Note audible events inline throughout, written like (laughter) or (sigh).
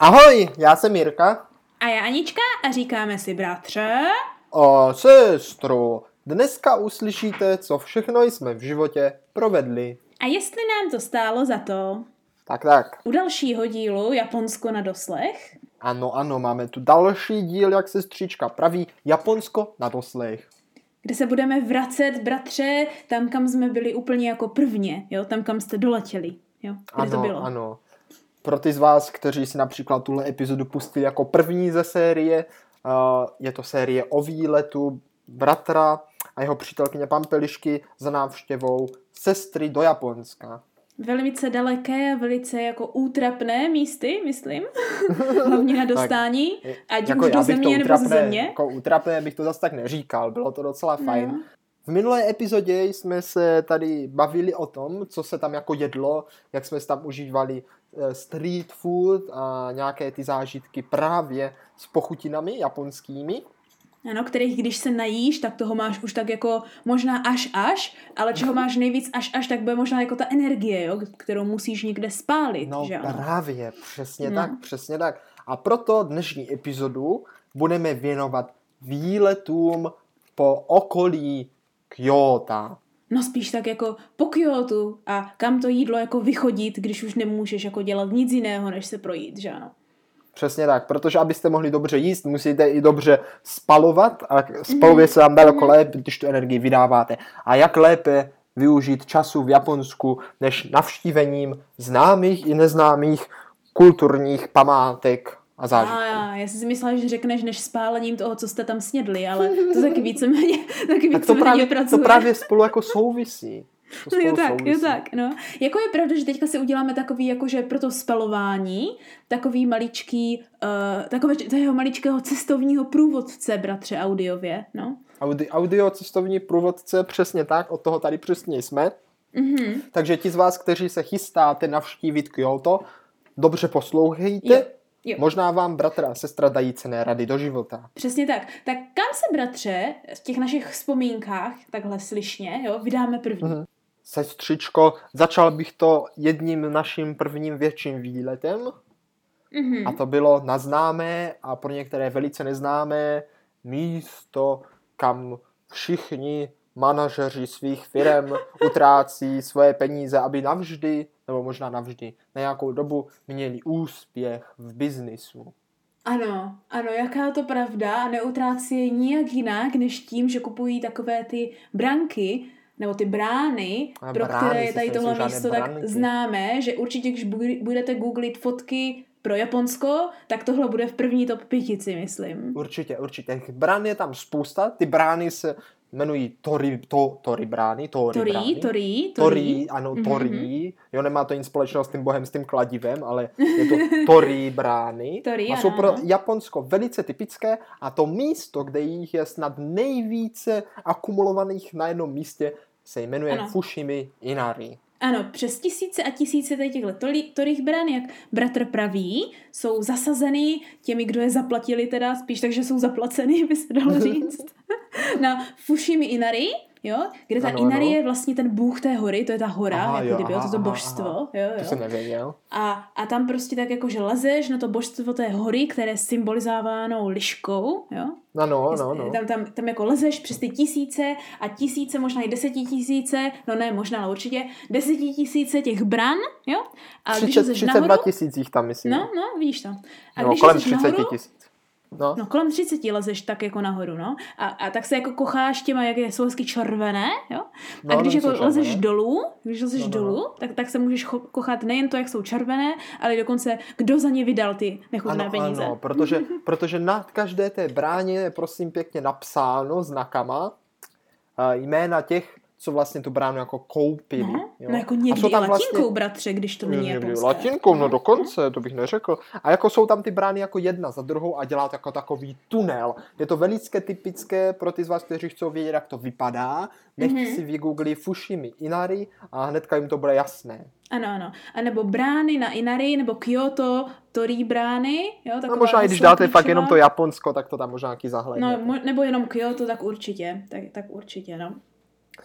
Ahoj, já jsem Jirka. A já Anička a říkáme si bratře. A sestro, dneska uslyšíte, co všechno jsme v životě provedli. A jestli nám to stálo za to. Tak, tak. U dalšího dílu Japonsko na doslech. Ano, ano, máme tu další díl, jak se stříčka praví, Japonsko na doslech. Kde se budeme vracet, bratře, tam, kam jsme byli úplně jako prvně, jo, tam, kam jste doletěli, jo, kde ano, to bylo. ano. Pro ty z vás, kteří si například tuhle epizodu pustili jako první ze série, uh, je to série o výletu bratra a jeho přítelkyně Pampelišky za návštěvou sestry do Japonska. Velice daleké a velice jako útrapné místy, myslím. (laughs) Hlavně na dostání. Ať jako už do země nebo ze země. Jako útrapné bych to zase tak neříkal, bylo to docela No. V minulé epizodě jsme se tady bavili o tom, co se tam jako jedlo, jak jsme tam užívali eh, street food a nějaké ty zážitky právě s pochutinami japonskými. Ano, kterých když se najíš, tak toho máš už tak jako možná až až, ale čeho máš nejvíc až až, tak bude možná jako ta energie, jo, kterou musíš někde spálit, No že ano? právě, přesně No. tak, přesně tak. A proto dnešní epizodu budeme věnovat výletům po okolí Kyoto. No spíš tak jako po Kyoto a kam to jídlo jako vychodit, když už nemůžeš jako dělat nic jiného, než se projít, že ano? Přesně tak, protože abyste mohli dobře jíst, musíte i dobře spalovat a spaluje se vám daleko lépe, když tu energii vydáváte. A jak lépe využít času v Japonsku, než navštívením známých i neznámých kulturních památek a zážitků. A já, jsem si myslela, že řekneš než spálením toho, co jste tam snědli, ale to taky víceméně, taky Tak to víceméně právě, pracuje. to právě spolu jako souvisí. To (laughs) No jo tak, jo souvisí. tak, no. Jako je pravda, že teďka si uděláme takový, jakože pro to spalování, takový maličký, uh, takové takového maličkého cestovního průvodce, bratře, audiově, no. Audi, audio cestovní průvodce, přesně tak, od toho tady přesně jsme. Mhm. Takže ti z vás, kteří se chystáte navštívit Kyoto, dobře poslouchejte. Jo, jo. Možná vám bratr a sestra dají cené rady do života. Přesně tak. Tak kam se, bratře, v těch našich vzpomínkách, takhle slyšně, jo, vydáme první? Mhm. Sestřičko, začal bych to jedním naším prvním větším výletem. Mhm. A to bylo na známé a pro některé velice neznámé místo, kam všichni manažeři svých firm utrácí svoje peníze, aby navždy, nebo možná navždy, na nějakou dobu měli úspěch v biznisu. Ano, ano, jaká to pravda a neutrácí je nijak jinak, než tím, že kupují takové ty branky, nebo ty brány, A pro brány, které je tady tohle místo tak branky. známé, že určitě, když bu- budete googlit fotky pro Japonsko, tak tohle bude v první top pětici, myslím. Určitě, určitě. Brán je tam spousta. Ty brány se jmenují Tori, to, tori brány, Tori, Torí, brány. torí, Torí, ano, Mhm, Torí. Jo, nemá to nic společného s tím bohem, s tím kladivem, ale je to (laughs) Torí brány. Torí, a jsou ano, pro. Japonsko velice typické a to místo, kde jich je snad nejvíce akumulovaných na jednom místě, se jmenuje Ano. Fushimi Inari. Ano, přes tisíce a tisíce tady těchto torých bran, jak bratr praví, jsou zasazeny těmi, kdo je zaplatili teda, spíš takže jsou zaplaceny, by se dalo (laughs) říct, na Fushimi Inari, jo, kde ta Ano, Inari ano. je vlastně ten bůh té hory, to je ta hora, Aha, jako jo, kdyby, jo, aha, to, to božstvo, aha. jo, To jo. jsem nevěděl. A, a tam prostě tak jako, že lezeš na to božstvo té hory, které je symbolizováno liškou, jo, Ano, no, no. tam, tam, tam jako lezeš přes ty tisíce a tisíce, možná i desetitisíce, no ne, možná, ale určitě desetitisíce těch bran, jo? A když 30, lezeš 32 nahoru, tisíc jich tam, myslím. no, no, vidíš to. A no, když kolem lezeš 30 nahoru, tisíc. No. no kolem 30 lezeš tak jako nahoru, no. A, a tak se jako kocháš těma, jak je, jsou hezky červené, jo? A No, když no, jako lezeš červené. dolů, když lezeš No, no, dolů, tak, tak se můžeš cho- kochat nejen to, jak jsou červené, ale dokonce, kdo za ně vydal ty nechutné Ano, peníze. ano, protože, (laughs) protože na každé té bráně je prosím pěkně napsáno znakama uh, jména těch, co vlastně tu bránu jako koupili. No, jo. no jako někdy jsou tam latinkou, vlastně, bratře, když to není japonské. latinkou, no dokonce, to bych neřekl. A jako jsou tam ty brány jako jedna za druhou a dělá jako takový tunel. Je to velice typické pro ty z vás, kteří chcou vědět, jak to vypadá. Nech Mhm. si vygooglí Fushimi Inari a hnedka jim to bude jasné. Ano, ano. A nebo brány na Inari, nebo Kyoto, Torí brány, jo, No možná i když dáte fakt klíčová. jenom to Japonsko, tak to tam možná taky zahlednete. No, mo- nebo jenom Kyoto, tak určitě, tak, tak určitě, no.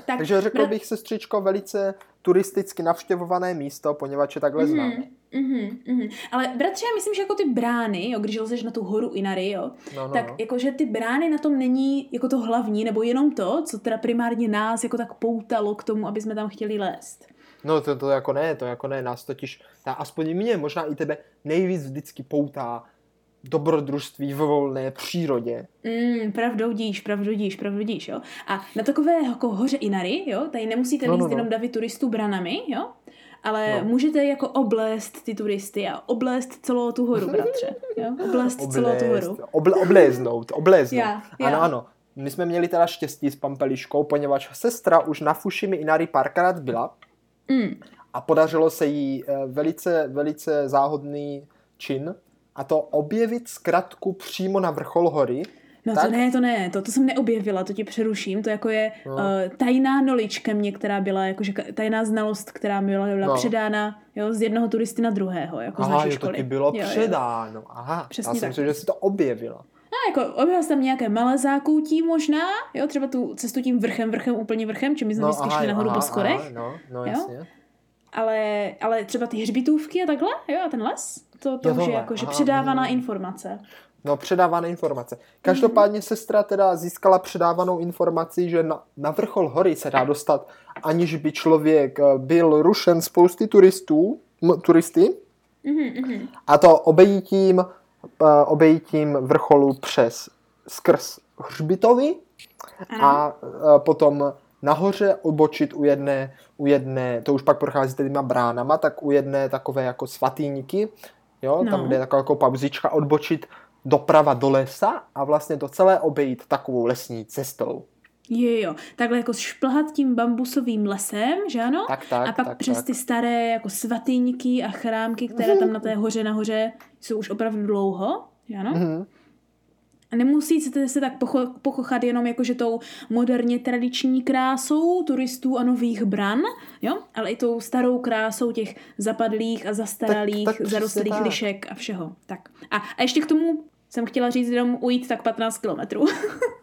Takže řekl bra- bych, sestřičko, velice turisticky navštěvované místo, poněvadž je takhle Mhm, známé. Mhm, mhm. Ale bratře, já myslím, že jako ty brány, jo, když lezeš na tu horu Inari, jo, No, no, tak no. jakože ty brány na tom není jako to hlavní, nebo jenom to, co teda primárně nás jako tak poutalo k tomu, aby jsme tam chtěli lézt. No to, to jako ne, to jako ne, nás totiž, ta, aspoň mě, možná i tebe, nejvíc vždycky poutá dobrodružství v volné přírodě. Mm, pravdou pravdou pravdou jo. A na takové jako hoře Inari, jo, tady nemusíte No, no, no. jenom davy turistů branami, jo, ale No. můžete jako oblést ty turisty a oblést celou tu horu, bratře, jo, oblést celou tu horu. oble, obléznout, obléznout. Já, já. Ano, ano. My jsme měli teda štěstí s Pampeliškou, poněvadž sestra už na Fushimi Inari párkrát byla Mm, a podařilo se jí eh, velice, velice záhodný čin a to objevit zkratku přímo na vrchol hory. No Tak? to ne, to ne, to, to jsem neobjevila, to ti přeruším, to jako je No. no. uh, tajná nolička mě, která byla, jakože tajná znalost, která mi byla, byla No. předána jo, z jednoho turisty na druhého, jako z Aha, naší jo, to školy. ti bylo jo, jo. předáno. Aha, Přesně já jsem myslel, že jsi to objevila. No, jako objevila jsem nějaké malé zákoutí možná, jo, třeba tu cestu tím vrchem, vrchem, úplně vrchem, čím my jsme vždycky šli nahoru po schodech, aha, no, no, Jo? jasně. ale, ale třeba ty hřbitůvky a takhle, jo, a ten les, to, to Jo, už je jako, že aha, předávaná mm. informace. No, předávané informace. Každopádně sestra teda získala předávanou informaci, že na, na vrchol hory se dá dostat, aniž by člověk eh, byl rušen spousty turistů, m, turisty, Mhm, mhm. a to obejítím, eh, obejítím vrcholu přes skrz hřbitovy Ano. a eh, potom nahoře odbočit u jedné, u jedné, to už pak procházíte těma bránama, tak u jedné takové jako svatýníky, jo, No. tam kde je taková jako pauzička, odbočit doprava do lesa a vlastně to celé obejít takovou lesní cestou. Jo, jo, takhle jako šplhat tím bambusovým lesem, že ano? Tak, tak, a pak tak, přes tak. ty staré jako svatýníky a chrámky, které tam na té hoře nahoře jsou už opravdu dlouho, že ano? Mhm. A nemusíte se tak pocho- pochochat jenom jakože tou moderně tradiční krásou turistů a nových bran, jo? ale i tou starou krásou těch zapadlých a zastaralých, Tak- tak zarostlých tak. lišek a všeho. Tak. A, a ještě k tomu jsem chtěla říct jenom ujít tak 15 kilometrů. (laughs)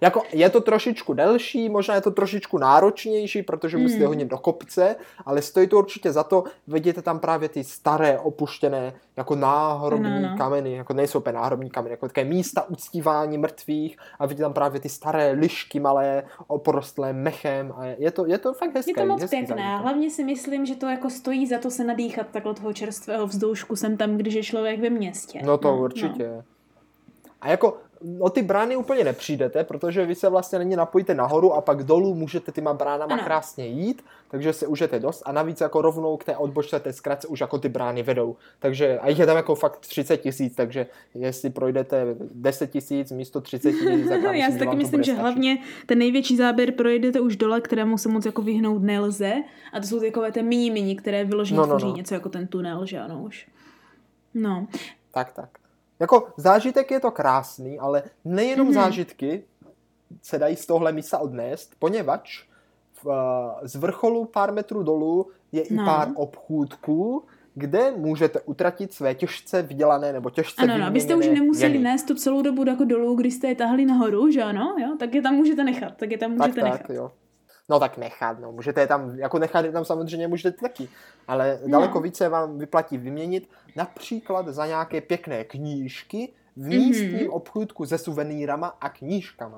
Jako je to trošičku delší, možná je to trošičku náročnější, protože musíte Hmm. hodně do kopce, ale stojí to určitě za to. Vidíte tam právě ty staré, opuštěné, jako náhrobní Ano, ano. kameny, jako nejsou úplně náhrobní kameny, jako také místa uctívání mrtvých a vidíte tam právě ty staré lišky malé, oporostlé mechem a je to, je to fakt hezké. Je to moc hezký pěkné. zážitek. Hlavně si myslím, že to jako stojí za to se nadýchat takhle toho čerstvého vzdušku sem tam, když je člověk ve městě. No to určitě. A jako o ty brány úplně nepřijdete, protože vy se vlastně není napojíte nahoru a pak dolů můžete těma bránama Ano. krásně jít, takže se užijete dost a navíc jako rovnou k té odbočce té zkratce už jako ty brány vedou. Takže a jich je tam jako fakt 30 tisíc, takže jestli projdete 10 tisíc místo 30 tisíc, (laughs) tak No, já si taky myslím, že hlavně ten největší záběr projedete už dole, kterému se moc jako vyhnout nelze. A to jsou takové ty mini mini, které vyloženě No, no, tvoří no. něco jako ten tunel, že ano už. No. Tak, tak. Jako zážitek je to krásný, ale nejenom Mhm. zážitky se dají z tohle místa odnést, poněvadž v, eh, z vrcholu pár metrů dolů je i No. pár obchůdků, kde můžete utratit své těžce vydělané nebo těžce Ano, no, abyste už nemuseli jeny. nést to celou dobu jako dolů, když jste je tahli nahoru, že ano, jo, tak je tam můžete nechat, tak je tam Tak, můžete tak, nechat. jo. No tak nechat, no. Můžete je tam, jako nechat je tam samozřejmě můžete taky, ale daleko No. více vám vyplatí vyměnit například za nějaké pěkné knížky v místním obchůdku se suvenýrama a knížkama.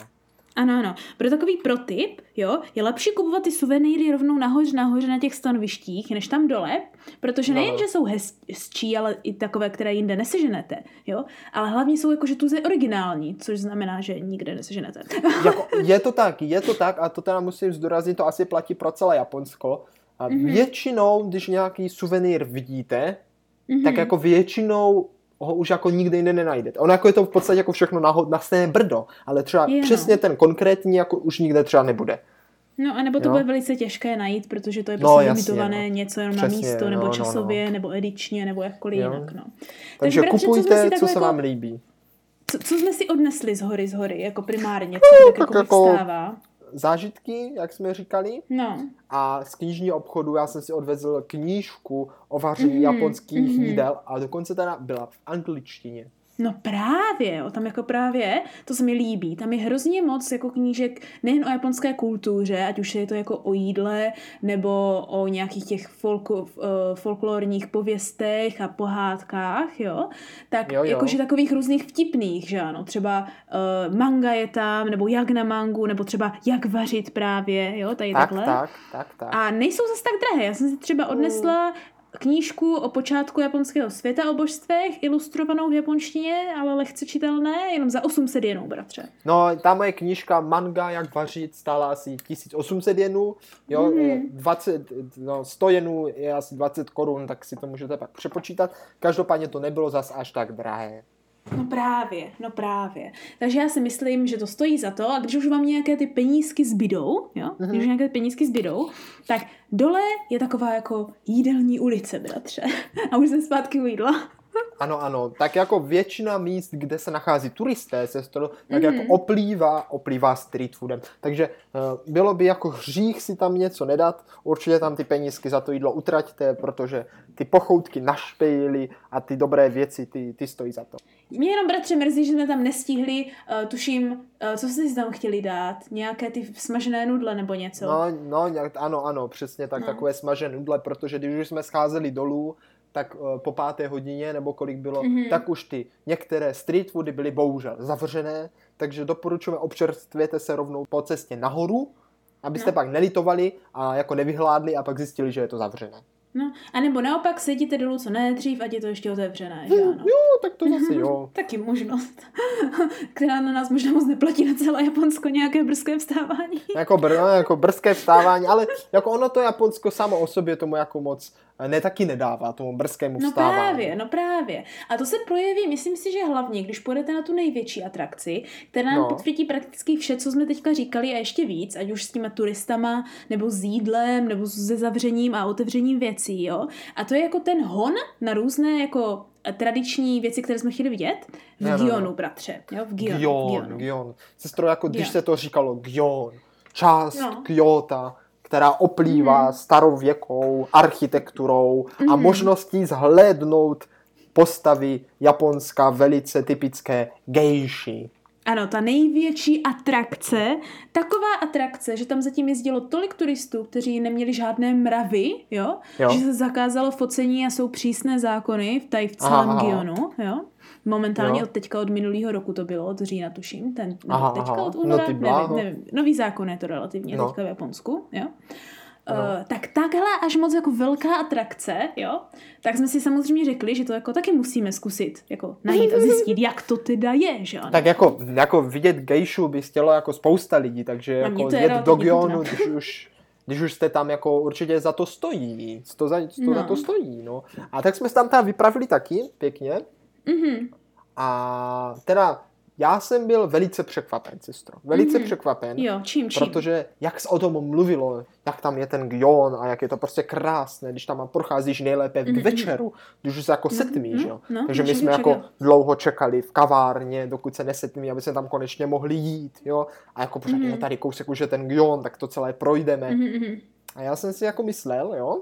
Ano, ano. Pro takový protip, jo, je lepší kupovat ty suvenýry rovnou nahoře, nahoře na těch stanovištích, než tam dole, protože No. nejen, že jsou hez- hezčí, ale i takové, které jinde neseženete, jo, ale hlavně jsou jakože tuze originální, což znamená, že nikde neseženete. (laughs) jako, je to tak, je to tak a to teda musím zdůraznit, to asi platí pro celé Japonsko. A Mhm. většinou, když nějaký suvenýr vidíte, Mhm. tak jako většinou ho už jako nikde jinde nenajdete. Ono jako je to v podstatě jako všechno na, na stejné brdo, ale třeba Je, no. přesně ten konkrétní jako už nikde třeba nebude. No a nebo to Jo. bude velice těžké najít, protože to je No, prostě jasně, limitované no. něco jenom na Přesně, místo, no, nebo no, časově, nebo edičně, nebo jakkoliv Jo. jinak, no. Takže bratře, co jsme kupujte, co, takhle se jako- vám líbí. Co, co jsme si odnesli z hory, z hory, jako primárně, co tak tak jako, jako- vyvstává? Zážitky, jak jsme říkali, No, a z knižního obchodu já jsem si odvezl knížku o vaření Mhm, japonských mhm. jídel a dokonce teda byla v angličtině. No právě, jo, tam jako právě, to se mi líbí, tam je hrozně moc jako knížek nejen o japonské kultuře, ať už je to jako o jídle, nebo o nějakých těch folk, uh, folklorních pověstech a pohádkách, jo, tak Jo, jo. jakože takových různých vtipných, že ano, třeba uh, manga je tam, nebo jak na mangu, nebo třeba jak vařit právě, jo, tady Tak, takhle. tak, tak, tak. A nejsou zase tak drahé. Já jsem si třeba odnesla knížku o počátku japonského světa o božstvech, ilustrovanou v japonštině, ale lehce čitelné, jenom za 800 jenů, bratře. No, ta moje knížka Manga, jak vařit, stála asi 1800 jenů, jo, Mhm. 20, no, 100 jenů je asi 20 korun, tak si to můžete pak přepočítat. Každopádně to nebylo zas až tak drahé. No právě, no právě. Takže já si myslím, že to stojí za to a když už vám nějaké ty penízky zbydou, jo, Mhm. když už nějaké penízky zbydou, tak dole je taková jako jídelní ulice, bratře. (laughs) A už jsem zpátky u jídla. Ano, ano, tak jako většina míst, kde se nachází turisté, sestro, tak Mhm. jako oplývá, oplývá street foodem. Takže uh, bylo by jako hřích si tam něco nedat, určitě tam ty penízky za to jídlo utraťte, protože ty pochoutky na špejly a ty dobré věci, ty, ty stojí za to. Mě jenom, bratře, mrzí, že jsme tam nestihli, uh, tuším, uh, co jste si tam chtěli dát? Nějaké ty smažené nudle nebo něco? No, no, nějak, ano, ano, přesně tak, no. takové smažené nudle, protože když už jsme scházeli dolů, tak uh, po páté hodině, nebo kolik bylo, Mhm. mm-hmm. tak už ty některé street foody byly bohužel zavřené, takže doporučujeme občerstvěte se rovnou po cestě nahoru, abyste No. pak nelitovali a jako nevyhládli a pak zjistili, že je to zavřené. No, a nebo naopak sedíte dolů co nejdřív, ať je to ještě otevřené, že ano? Jo, tak to zase jo. (laughs) Taky možnost, (laughs) která na nás možná moc neplatí na celé Japonsko nějaké brzké vstávání. Jako, br, jako brzké vstávání, ale jako ono to Japonsko samo o sobě tomu jako moc eh, ne taky nedává, tomu brzkému No vstávání. právě, no právě. A to se projeví, myslím si, že hlavně, když půjdete na tu největší atrakci, která nám No. potvrdí prakticky vše, co jsme teďka říkali a ještě víc, ať už s těma turistama, nebo s jídlem, nebo se zavřením a otevřením věcí, jo. A to je jako ten hon na různé jako tradiční věci, které jsme chtěli vidět v No, no, no. Gionu, bratře. Jo, v Gionu. v Gion, Gionu. Gion. Sestro, jako když Gion. se to říkalo Gion, část No. no. Kyoto, která oplývá Mhm. starověkou architekturou a Mhm. možností zhlédnout postavy japonská velice typické gejši. Ano, ta největší atrakce, taková atrakce, že tam zatím jezdilo tolik turistů, kteří neměli žádné mravy, jo? Jo. Že se zakázalo focení a jsou přísné zákony v tady v celém aha. Gionu, jo? Momentálně Jo. od teďka od minulého roku to bylo, od října tuším, ten, nebo Aha, teďka aha. od No února, ty nevím, nevím, nový zákon je to relativně No. teďka v Japonsku, jo? No. Uh, tak takhle až moc jako velká atrakce, jo, tak jsme si samozřejmě řekli, že to jako taky musíme zkusit, jako najít a zjistit, jak to teda je, že ano. Tak jako, jako vidět gejšu by chtělo jako spousta lidí, takže A jako jet do Gionu, když už, když už jste tam, jako určitě za to stojí. To za, to No. za to stojí, no. A tak jsme se tam teda vypravili taky, pěkně. Mhm. A teda já jsem byl velice překvapen, sestro. Velice Mhm. překvapen. Jo, čím, čím? Protože jak se o tom mluvilo, jak tam je ten Gion a jak je to prostě krásné, když tam procházíš nejlépe k Mhm, večeru, když už se jako setmí, mhm, že jo. no, Takže my jsme večer, jako jo. dlouho čekali v kavárně, dokud se nesetmí, aby se tam konečně mohli jít, jo. A jako pořád Mhm. je tady kousek už je ten Gion, tak to celé projdeme. Mhm, mhm. A já jsem si jako myslel, jo,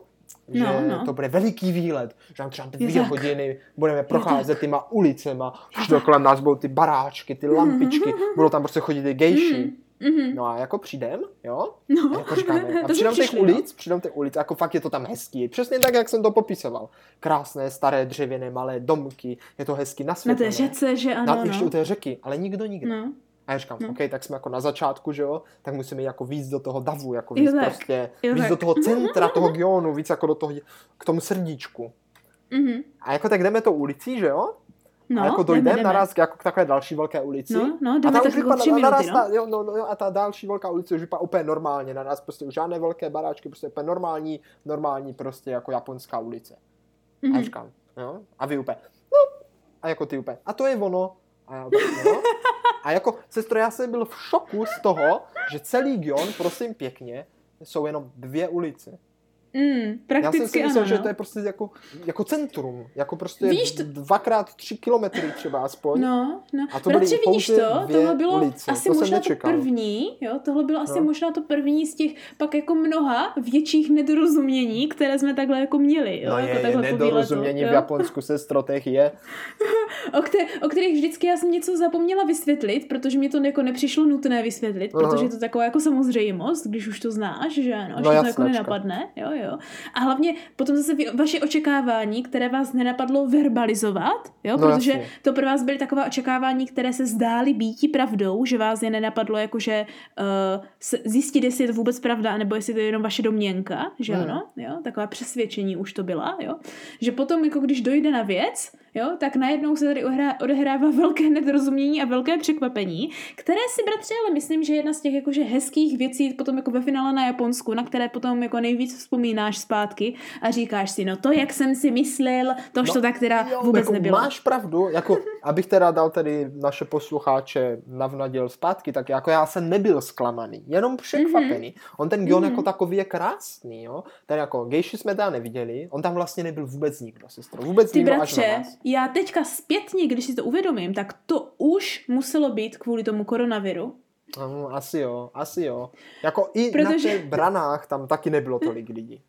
že No, no. to bude veliký výlet, že nám třeba dvě tak. hodiny budeme procházet těma ulicema, všude kolem nás budou ty baráčky, ty lampičky, budou tam prostě chodit ty gejši. Mhm. No a jako přijdem, jo, No, a jako říkáme, (laughs) a přidám těch no. ulic, přidám těch ulic, jako fakt je to tam hezký, přesně tak, jak jsem to popisoval. Krásné, staré, dřevěné, malé domky, je to hezky Na nasvětlené. té řece, že ano, Na, ještě no. u té řeky, ale nikdo nikde. no. A já říkám, No. OK, tak jsme jako na začátku, že jo, tak musíme jako víc do toho davu, jako víc tak, prostě, jo víc do toho centra toho gionu, víc jako do toho, k tomu srdíčku. Mhm. A jako tak jdeme tou ulicí, že jo? No, a jako jdeme, dojdeme jdeme. naraz k, jako k takové další velké ulici. No, no, a ta už vypadá naraz, no. ta, jo, no, no, a ta další velká ulice už vypadá úplně normálně na nás, prostě už žádné velké baráčky, prostě úplně normální, normální prostě jako japonská ulice. A já Mhm. říkám, jo, a vy úplně, no, a jako ty úplně, a to je ono. A já úplně, no. A jako, sestro, já jsem byl v šoku z toho, že celý Gion, prosím pěkně, jsou jenom dvě ulice. Mm, Já prakticky jsem si myslel, ano, že no. to je prostě jako, jako centrum, jako prostě Víš, to- dvakrát tři kilometry třeba aspoň. No, no. A to byly Bratře, vidíš to? Tohle bylo ulice, asi to možná to první, jo? Tohle bylo asi No. možná to první z těch pak jako mnoha větších nedorozumění, které jsme takhle jako měli, jo? No jako je, takhle nedorozumění výletu, v? Japonsku, sestro, těch je. (laughs) o, kter- o kterých vždycky já jsem něco zapomněla vysvětlit, protože mě to jako nepřišlo nutné vysvětlit, Aha. protože je to taková jako samozřejmost, když už to znáš, že ano, No že to jako nenapadne, jo, jo. A hlavně potom zase vaše očekávání, které vás nenapadlo verbalizovat, jo, No protože jasně. to pro vás byly taková očekávání, které se zdály býti pravdou, že vás je nenapadlo jakože uh, zjistit, jestli je to vůbec pravda, nebo jestli to je jenom vaše domněnka, že Hmm. ano, jo, taková přesvědčení už to byla, jo, že potom jako když dojde na věc, jo, tak najednou se tady ohrá, odehrává (laughs) velké nedorozumění a velké překvapení, které si bratře, ale myslím, že je jedna z těch jakože hezkých věcí potom jako ve finále na Japonsku, na které potom jako nejvíc vzpomínáš zpátky a říkáš si, no to, jak jsem si myslel, tož No, to tak teda Jo, vůbec jako nebylo. Máš pravdu, jako, abych teda dal tady naše poslucháče navnadil zpátky, tak jako já jsem nebyl zklamaný, jenom překvapený. Mhm. On ten Gion Mhm. jako takový je krásný, jo. Ten jako gejši jsme tam neviděli, on tam vlastně nebyl vůbec nikdo, sestro. Vůbec Ty nikdo bratře, já teďka zpětně, když si to uvědomím, tak to už muselo být kvůli tomu koronaviru. No, asi jo, asi jo. Jako i Protože- na těch branách tam taky nebylo tolik lidí.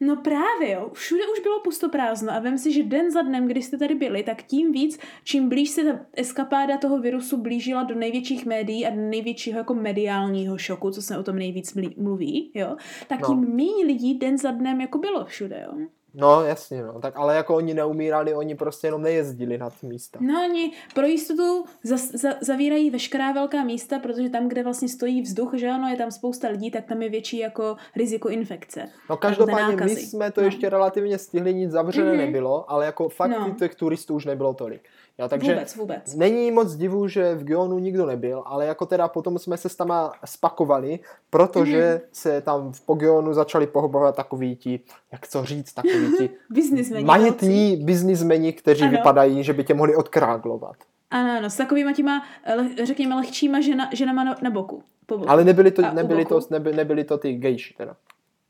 No právě jo, všude už bylo pustoprázdno a vem si, že den za dnem, když jste tady byli, tak tím víc, čím blíž se ta eskapáda toho virusu blížila do největších médií a do největšího jako mediálního šoku, co se o tom nejvíc mluví, jo, tak No. tím méně lidí den za dnem jako bylo všude, jo. No, jasně, no. Tak ale jako oni neumírali, oni prostě jenom nejezdili na ty místa. No oni pro jistotu za, za, zavírají veškerá velká místa, protože tam, kde vlastně stojí vzduch, že ano, je tam spousta lidí, tak tam je větší jako riziko infekce. No každopádně my jsme to No. ještě relativně stihli, nic zavřené Mhm. nebylo, ale jako fakt No. těch turistů už nebylo tolik. Jo, takže vůbec, vůbec. není moc divu, že v Gionu nikdo nebyl, ale jako teda potom jsme se s tama spakovali, protože Mhm. se tam v Pogionu začali pohybovat takový ti, jak co říct, takový ti (laughs) majetní biznismeni, kteří Ano. vypadají, že by tě mohli odkráglovat. Ano, ano, s takovýma těma, eh, řekněme, lehčíma žena, ženama na, na boku. Po boku. Ale nebyli to, nebyli to, boku? nebyli, nebyli to ty gejši teda.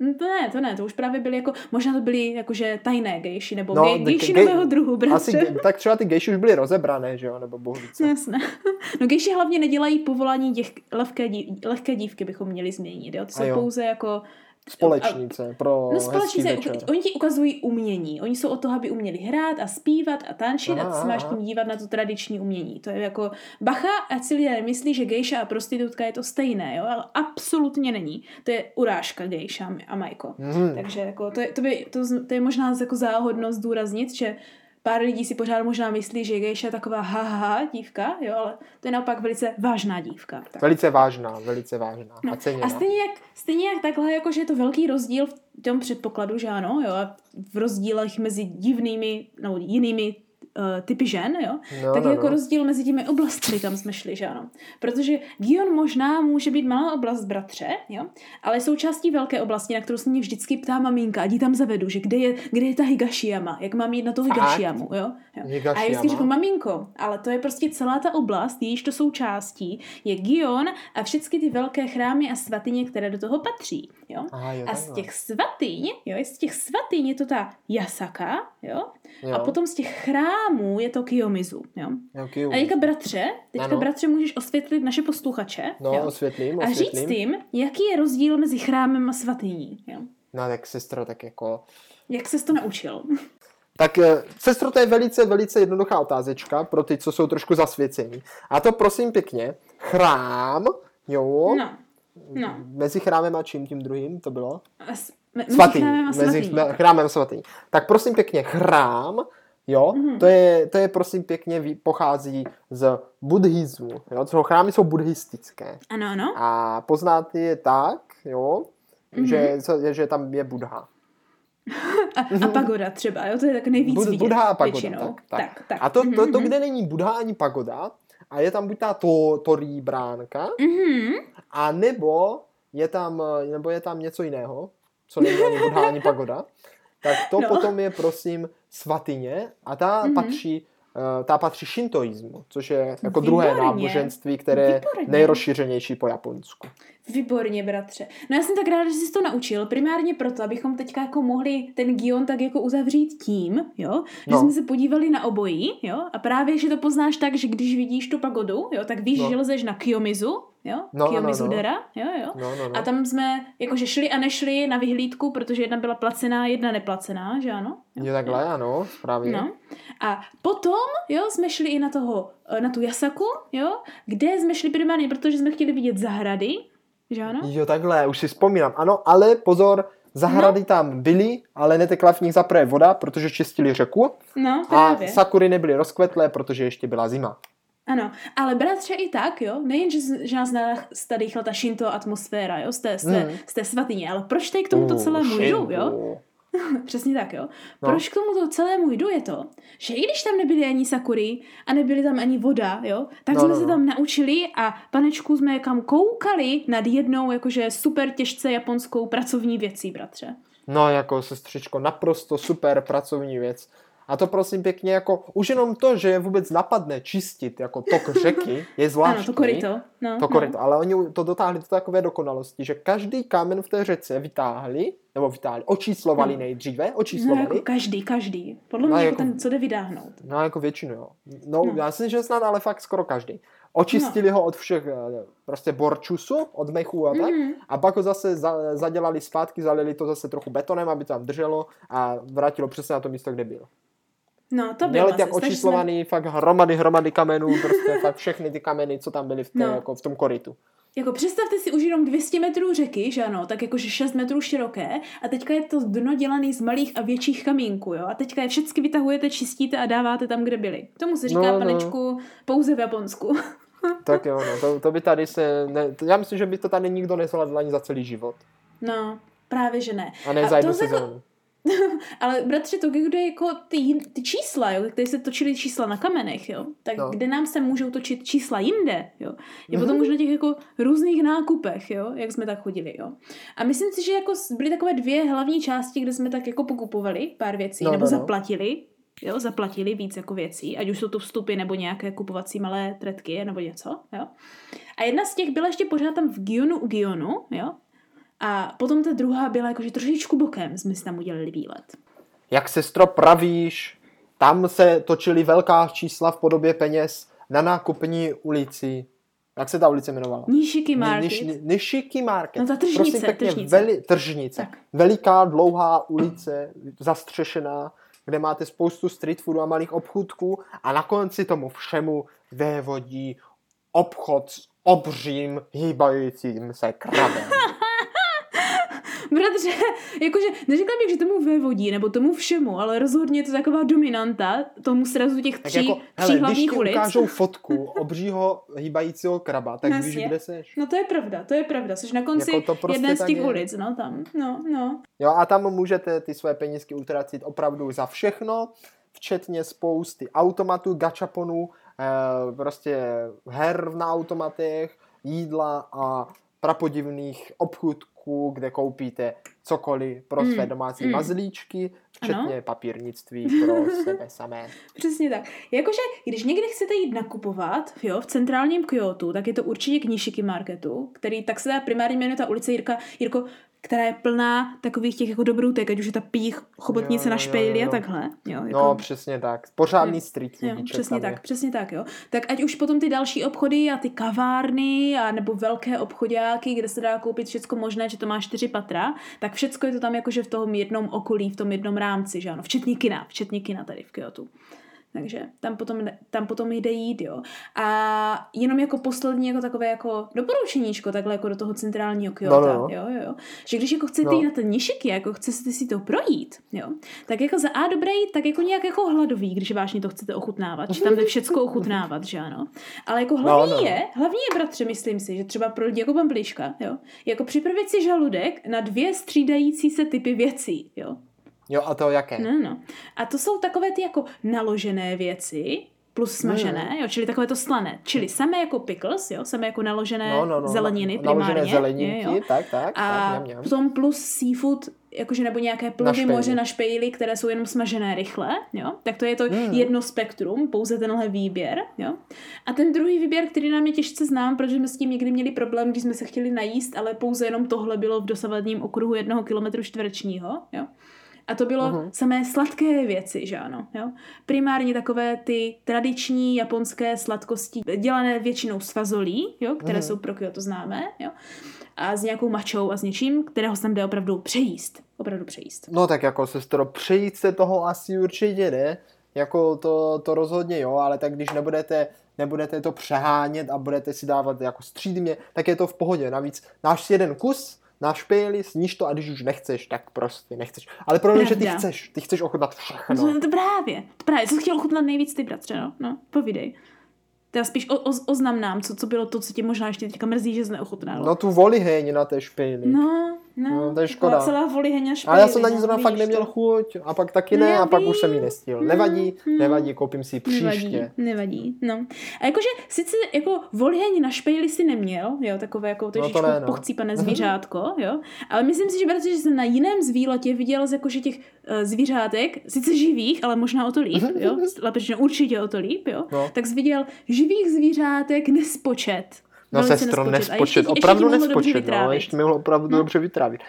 Hm, To ne, to ne, to už právě byly jako, možná to byly jakože tajné gejši, nebo No, no, tak gejši gej- nového druhu, bratře. Asi, tak třeba ty gejši už byly rozebrané, že jo, nebo co. Jasné. (laughs) No gejši hlavně nedělají povolání těch lehké, lehké dívky, bychom měli změnit, jo? To jsou jo. pouze jako... Společnice pro No společnice, večer. oni ti ukazují umění. Oni jsou od toho, aby uměli hrát a zpívat a tančit a ty Aha, se máš tím dívat na to tradiční umění. To je jako bacha, ať si lidé nemyslí, že gejša a prostitutka je to stejné, jo? ale absolutně není. To je urážka gejša a Majko. Mhm. Takže jako to, je, to, by, to, to je možná jako záhodno zdůraznit, že pár lidí si pořád možná myslí, že gejša je taková ha, ha, ha dívka, jo, ale to je naopak velice vážná dívka. Tak. Velice vážná, velice vážná No, a ceněná. a stejně jak, stejně jak takhle, jako že je to velký rozdíl v tom předpokladu, že ano, jo, a v rozdílech mezi divnými, no, jinými uh, typy žen, jo, No, tak no, je jako no. rozdíl mezi těmi oblastmi, kam jsme šli, že ano. Protože Gion možná může být malá oblast, bratře, jo, ale je součástí velké oblasti, na kterou se mě vždycky ptá maminka, ať ji tam zavedu, že kde je, kde je ta Higashiyama, jak mám jít na tu? Higashiyamu, jo. jo. A já Higashiyama? vždycky řeknu, maminko, ale to je prostě celá ta oblast, jejíž to součástí, je Gion a všechny ty velké chrámy a svatyně, které do toho patří, jo. Aha, jo, A z těch svatyň, jo, z těch svatyň je to ta Jasaka, jo, jo. a potom z těch chrámů je to Kiyomizu, jo. Jo. A teďka bratře, teďka Ano. bratře můžeš osvětlit naše posluchače, No, jo. osvětlím, A říct osvětlím. jim, jaký je rozdíl mezi chrámem a svatyní, jo. No tak sestro, tak jako... Jak ses to naučil? (laughs) Tak eh, sestro, to je velice, velice jednoduchá otázečka pro ty, co jsou trošku zasvěcení. A to prosím pěkně, chrám, jo, No, no. mezi chrámem a čím tím druhým to bylo? A s, me, mezi Svatý, chrámem a mezi svatyní. chme- chrámem a svatý. Tak prosím pěkně, chrám, jo, Mhm. to, je, to je prosím pěkně, pochází z buddhismu, jo, co chrámy jsou buddhistické. Ano, ano. A poznáte je tak, jo, Mhm. že, že tam je Buddha. (laughs) A, a pagoda třeba, jo, to je tak nejvíc Bud- vidět Buddha a pagoda, většinou. tak, tak. tak, tak. A to, to, to, Mhm, kde není Buddha ani pagoda, a je tam buď ta to, torí bránka, mhm. a nebo je tam, nebo je tam něco jiného, co není ani Buddha, ani pagoda, (laughs) tak to No. potom je, prosím, svatyně a ta Mhm. patří eh, ta patří šintoismu, což je jako druhé Výborně. náboženství, které je nejrozšířenější po Japonsku. Výborně, bratře. No já jsem tak ráda, že jsi to naučil, primárně proto, abychom teďka jako mohli ten Gion tak jako uzavřít tím, jo, že No. jsme se podívali na obojí, jo, a právě, že to poznáš tak, že když vidíš tu pagodu, jo, tak víš, No. že lezeš na Kiyomizu, jo? No, no, no, Kiyomizudera, jo, jo. No, no, no. A tam jsme jakože šli a nešli na vyhlídku, protože jedna byla placená, jedna neplacená, že ano? Je takhle, ano, správně. No. A potom, jo, jsme šli i na toho, na tu Jasaku, jo, kde jsme šli primárně, protože jsme chtěli vidět zahrady, že ano? Jo, takhle, už si vzpomínám. Ano, ale pozor, zahrady no. tam byly, ale netekla v nich zaprvé voda, protože čistili řeku. No, A právě. sakury nebyly rozkvetlé, protože ještě byla zima. Ano, ale bratře i tak, jo, nejen, že, že nás chla ta Shinto atmosféra, jo, z té, z té, Mhm. z té svatyně, ale proč tady k tomuto Uh, celému jdu, Shinto. jo? (laughs) Přesně tak, jo. No. Proč k tomuto celému jdu je to, že i když tam nebyly ani sakury a nebyly tam ani voda, jo, tak No, jsme no, se no. tam naučili a panečku jsme kam koukali nad jednou jakože super těžce japonskou pracovní věcí, bratře. No, jako sestřičko, naprosto super pracovní věc. A to prosím pěkně, jako už jenom to, že je vůbec napadne čistit jako tok (laughs) řeky, je zvláštní. Ano, to korito. No, To koryto, ale oni to dotáhli do takové dokonalosti, že každý kámen v té řece vytáhli, nebo vytáhli, očíslovali No. nejdříve, No, očíslovali, jako každý, každý. Podle No, mě jako jako- ten, co jde vydáhnout. no jako většinu, jo. No, No. já si myslím, že snad ale fakt skoro každý. Očistili ho od všech eh, prostě borčusu, od mechu a tak, Mhm. a pak ho zase za, zadělali zpátky, zalili to zase trochu betonem, aby to tam drželo a vrátilo přesně na to místo, kde byl. No, to bylo Měli tak takže jsme- očíslovaný fakt hromady, hromady kamenů, prostě fakt všechny ty kameny, co tam byly v, té, No. jako v tom korytu. Jako představte si už jenom 200 metrů řeky, že ano, tak jakože 6 metrů široké a teďka je to dno dělaný z malých a větších kamínků, jo, a teďka je všechny vytahujete, čistíte a dáváte tam, kde byli. Tomu se říká, No, no, no. panečku, pouze v Japonsku. (laughs) Tak jo, no, to, to by tady se, ne, to, já myslím, že by to tady nikdo nezvládl ani za celý život. No, právě že ne. A ne A za jednu to jako- sezónu. (laughs) Ale bratře, to kde je jako ty, ty čísla, jo, kde se točily čísla na kamenech, jo, tak No. kde nám se můžou točit čísla jinde, jo, je Mhm. potom už na těch jako různých nákupech, jo, jak jsme tak chodili, jo. A myslím si, že jako byly takové dvě hlavní části, kde jsme tak jako pokupovali pár věcí, No, nebo no, no. zaplatili, jo, zaplatili víc jako věcí, ať už jsou to vstupy nebo nějaké kupovací malé tretky nebo něco, jo. A jedna z těch byla ještě pořád tam v Gionu u Gionu, jo. A potom ta druhá byla jakože trošičku bokem, jsme si tam udělali výlet. Jak sestro pravíš, tam se točily velká čísla v podobě peněz na nákupní ulici. Jak se ta ulice jmenovala? Nishiki Market. Niš, Nishiki Market. No ta tržnice, Prosím pěkně, tržnice. Veli, tržnice. Tak. Veliká, dlouhá ulice, zastřešená, kde máte spoustu street foodu a malých obchůdků a na konci tomu všemu vévodí obchod s obřím hýbajícím se krabem. (laughs) (laughs) Bratře, jakože neřekla bych, že tomu vévodí, nebo tomu všemu, ale rozhodně je to taková dominanta tomu srazu těch Tak tří, jako, tří hele, když hlavních ti ulic. ukážou (laughs) fotku obřího hýbajícího kraba, tak víš, Jasně. kde seš. No to je pravda, to je pravda. Jsi na konci Jako prostě jedné z tak těch je. ulic, no tam. No, no. Jo, a tam můžete ty své penízky utratit opravdu za všechno, včetně spousty automatů, gačaponů, eh, prostě her na automatech, jídla a prapodivných obchůdků, kde koupíte cokoliv pro své Mm, domácí mm. mazlíčky, včetně Ano. papírnictví pro (laughs) sebe samé. Přesně tak. Jakože, když někde chcete jít nakupovat, jo, v centrálním Kyoto, tak je to určitě k Nishiki Marketu, který tak se dá primárně jmenuje ta ulice Jirka, Jirko, která je plná takových těch jako dobroutek, ať už je ta pích, chobotnice Jo, na jo, špejli jo, a jo. takhle. Jo, jako, No, přesně tak. Pořádný Jo, street Jo, foodíček přesně tam je. tak, přesně tak, jo. Tak ať už potom ty další obchody a ty kavárny a nebo velké obchodáky, kde se dá koupit všecko možné, že to má čtyři patra, tak všecko je to tam jakože v tom jednom okolí, v tom jednom rámci, že ano, včetně kina, včetně kina tady v Kyoto. Takže tam potom, tam potom jde jít, jo. A jenom jako poslední jako takové jako doporučeníčko takhle jako do toho centrálního Kyoto, No, no, no. jo, jo, jo. Že když jako chcete No. jít na ten Nishiki, jako chcete si to projít, jo, tak jako za A dobré jít tak jako nějak jako hladový, když vážně to chcete ochutnávat, že tam jde všecko ochutnávat, že ano. Ale jako hlavní No, no. je, hlavní je, bratře, myslím si, že třeba pro lidi jako pan Pliška, jo, jako připravit si žaludek na dvě střídající se typy věcí, jo. Jo, a to jaké? No, no. A to jsou takové ty jako naložené věci, plus smažené, Mm. jo, čili takové to slané. Čili samé jako pickles, jo, samé jako naložené No, no, no. zeleniny na- naložené primárně. zeleninky, jo, jo. tak, tak, A tak, mňam, mňam. potom plus seafood, jakože nebo nějaké plody špejli. moře na špejli, které jsou jenom smažené rychle, jo. Tak to je to Mm. jedno spektrum, pouze tenhle výběr, jo. A ten druhý výběr, který nám je těžce znám, protože jsme s tím někdy měli problém, když jsme se chtěli najíst, ale pouze jenom tohle bylo v dosavadním okruhu jednoho kilometru čtverečního, jo. A to bylo Mhm. samé sladké věci, že ano. Jo? Primárně takové ty tradiční japonské sladkosti, dělané většinou z fazolí, jo? které Mhm. jsou pro Kyoto známé, jo? a s nějakou mačou a s něčím, kterého se tam jde opravdu přejíst. Opravdu přejíst. No tak jako sestro, přejít se toho asi určitě ne. Jako to, to rozhodně jo, ale tak když nebudete, nebudete to přehánět a budete si dávat jako střídmě, tak je to v pohodě. Navíc náš jeden kus, na špejli, sníš to a když už nechceš, tak prostě nechceš. Ale problém je, že ty chceš, ty chceš ochutnat všechno. No. To právě, to právě. Jsi chtěl ochutnat nejvíc ty, bratře, no? no povídej. Teda spíš o, o, oznam nám, co, co bylo to, co tě možná ještě teďka mrzí, že jsi neochutnal. No tu voliheň na té špejli. no, no, No, to je škoda. celá voliheň a Ale já jsem na ní zrovna no, fakt neměl to. chuť a pak taky ne No, a pak už jsem vím. nestil. No, Nevadí, no. nevadí, koupím si ji příště. Nevadí, nevadí, no. A jakože sice jako voliheň na špejli si neměl, jo, takové jako trošičku ne, no. pochcípané (laughs) zvířátko, jo, ale myslím si, že bratře, že jsem na jiném z výletě viděl z jakože těch uh, zvířátek, sice živých, ale možná o to líp, jo, (laughs) lépe řečeno určitě o to líp, jo, No. tak jsi viděl živých zvířátek nespočet. No Velice sestro, A nespočet, ještě, opravdu ještě nespočet, no, ještě mi mohlo opravdu No. dobře vytrávit.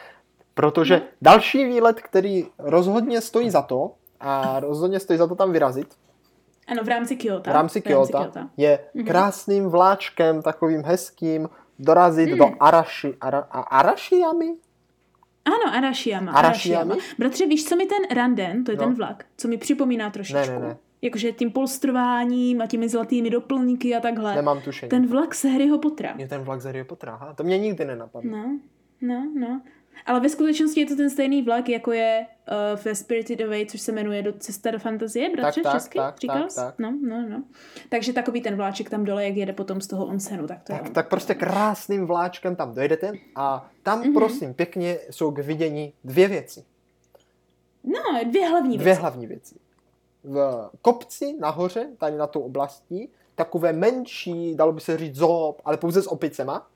Protože další výlet, který rozhodně stojí za to, a rozhodně stojí za to tam vyrazit, Ano, v rámci Kyoto. v rámci Kyoto, je Mhm. krásným vláčkem, takovým hezkým, dorazit do Hmm. Arashi, Ara, a Arashiyami? Ano, Arashiyama. Arashiyama? Bratře, víš, co mi ten randen, to je No. ten vlak, co mi připomíná trošičku? Ne, ne, ne. Jakože tím polstrováním a těmi zlatými doplňky a takhle. Nemám tušení. Ten vlak z Harryho Pottera. Je ten vlak z Harry Pottera, aha, to mě nikdy nenapadlo. No, no, no. Ale ve skutečnosti je to ten stejný vlak, jako je uh, ve Spirited Away, což se jmenuje do Cesta do fantazie, bratře, tak, česky? tak, Říkal tak, tak. No, no, no. Takže takový ten vláček tam dole, jak jede potom z toho onsenu, tak to je Tak, on. tak prostě krásným vláčkem tam dojdete a tam Mhm. prosím pěkně jsou k vidění dvě věci. No, dvě hlavní Dvě věci. hlavní věci. V kopci nahoře, tady na tou oblastí, takové menší, dalo by se říct zoop, ale pouze s opicema.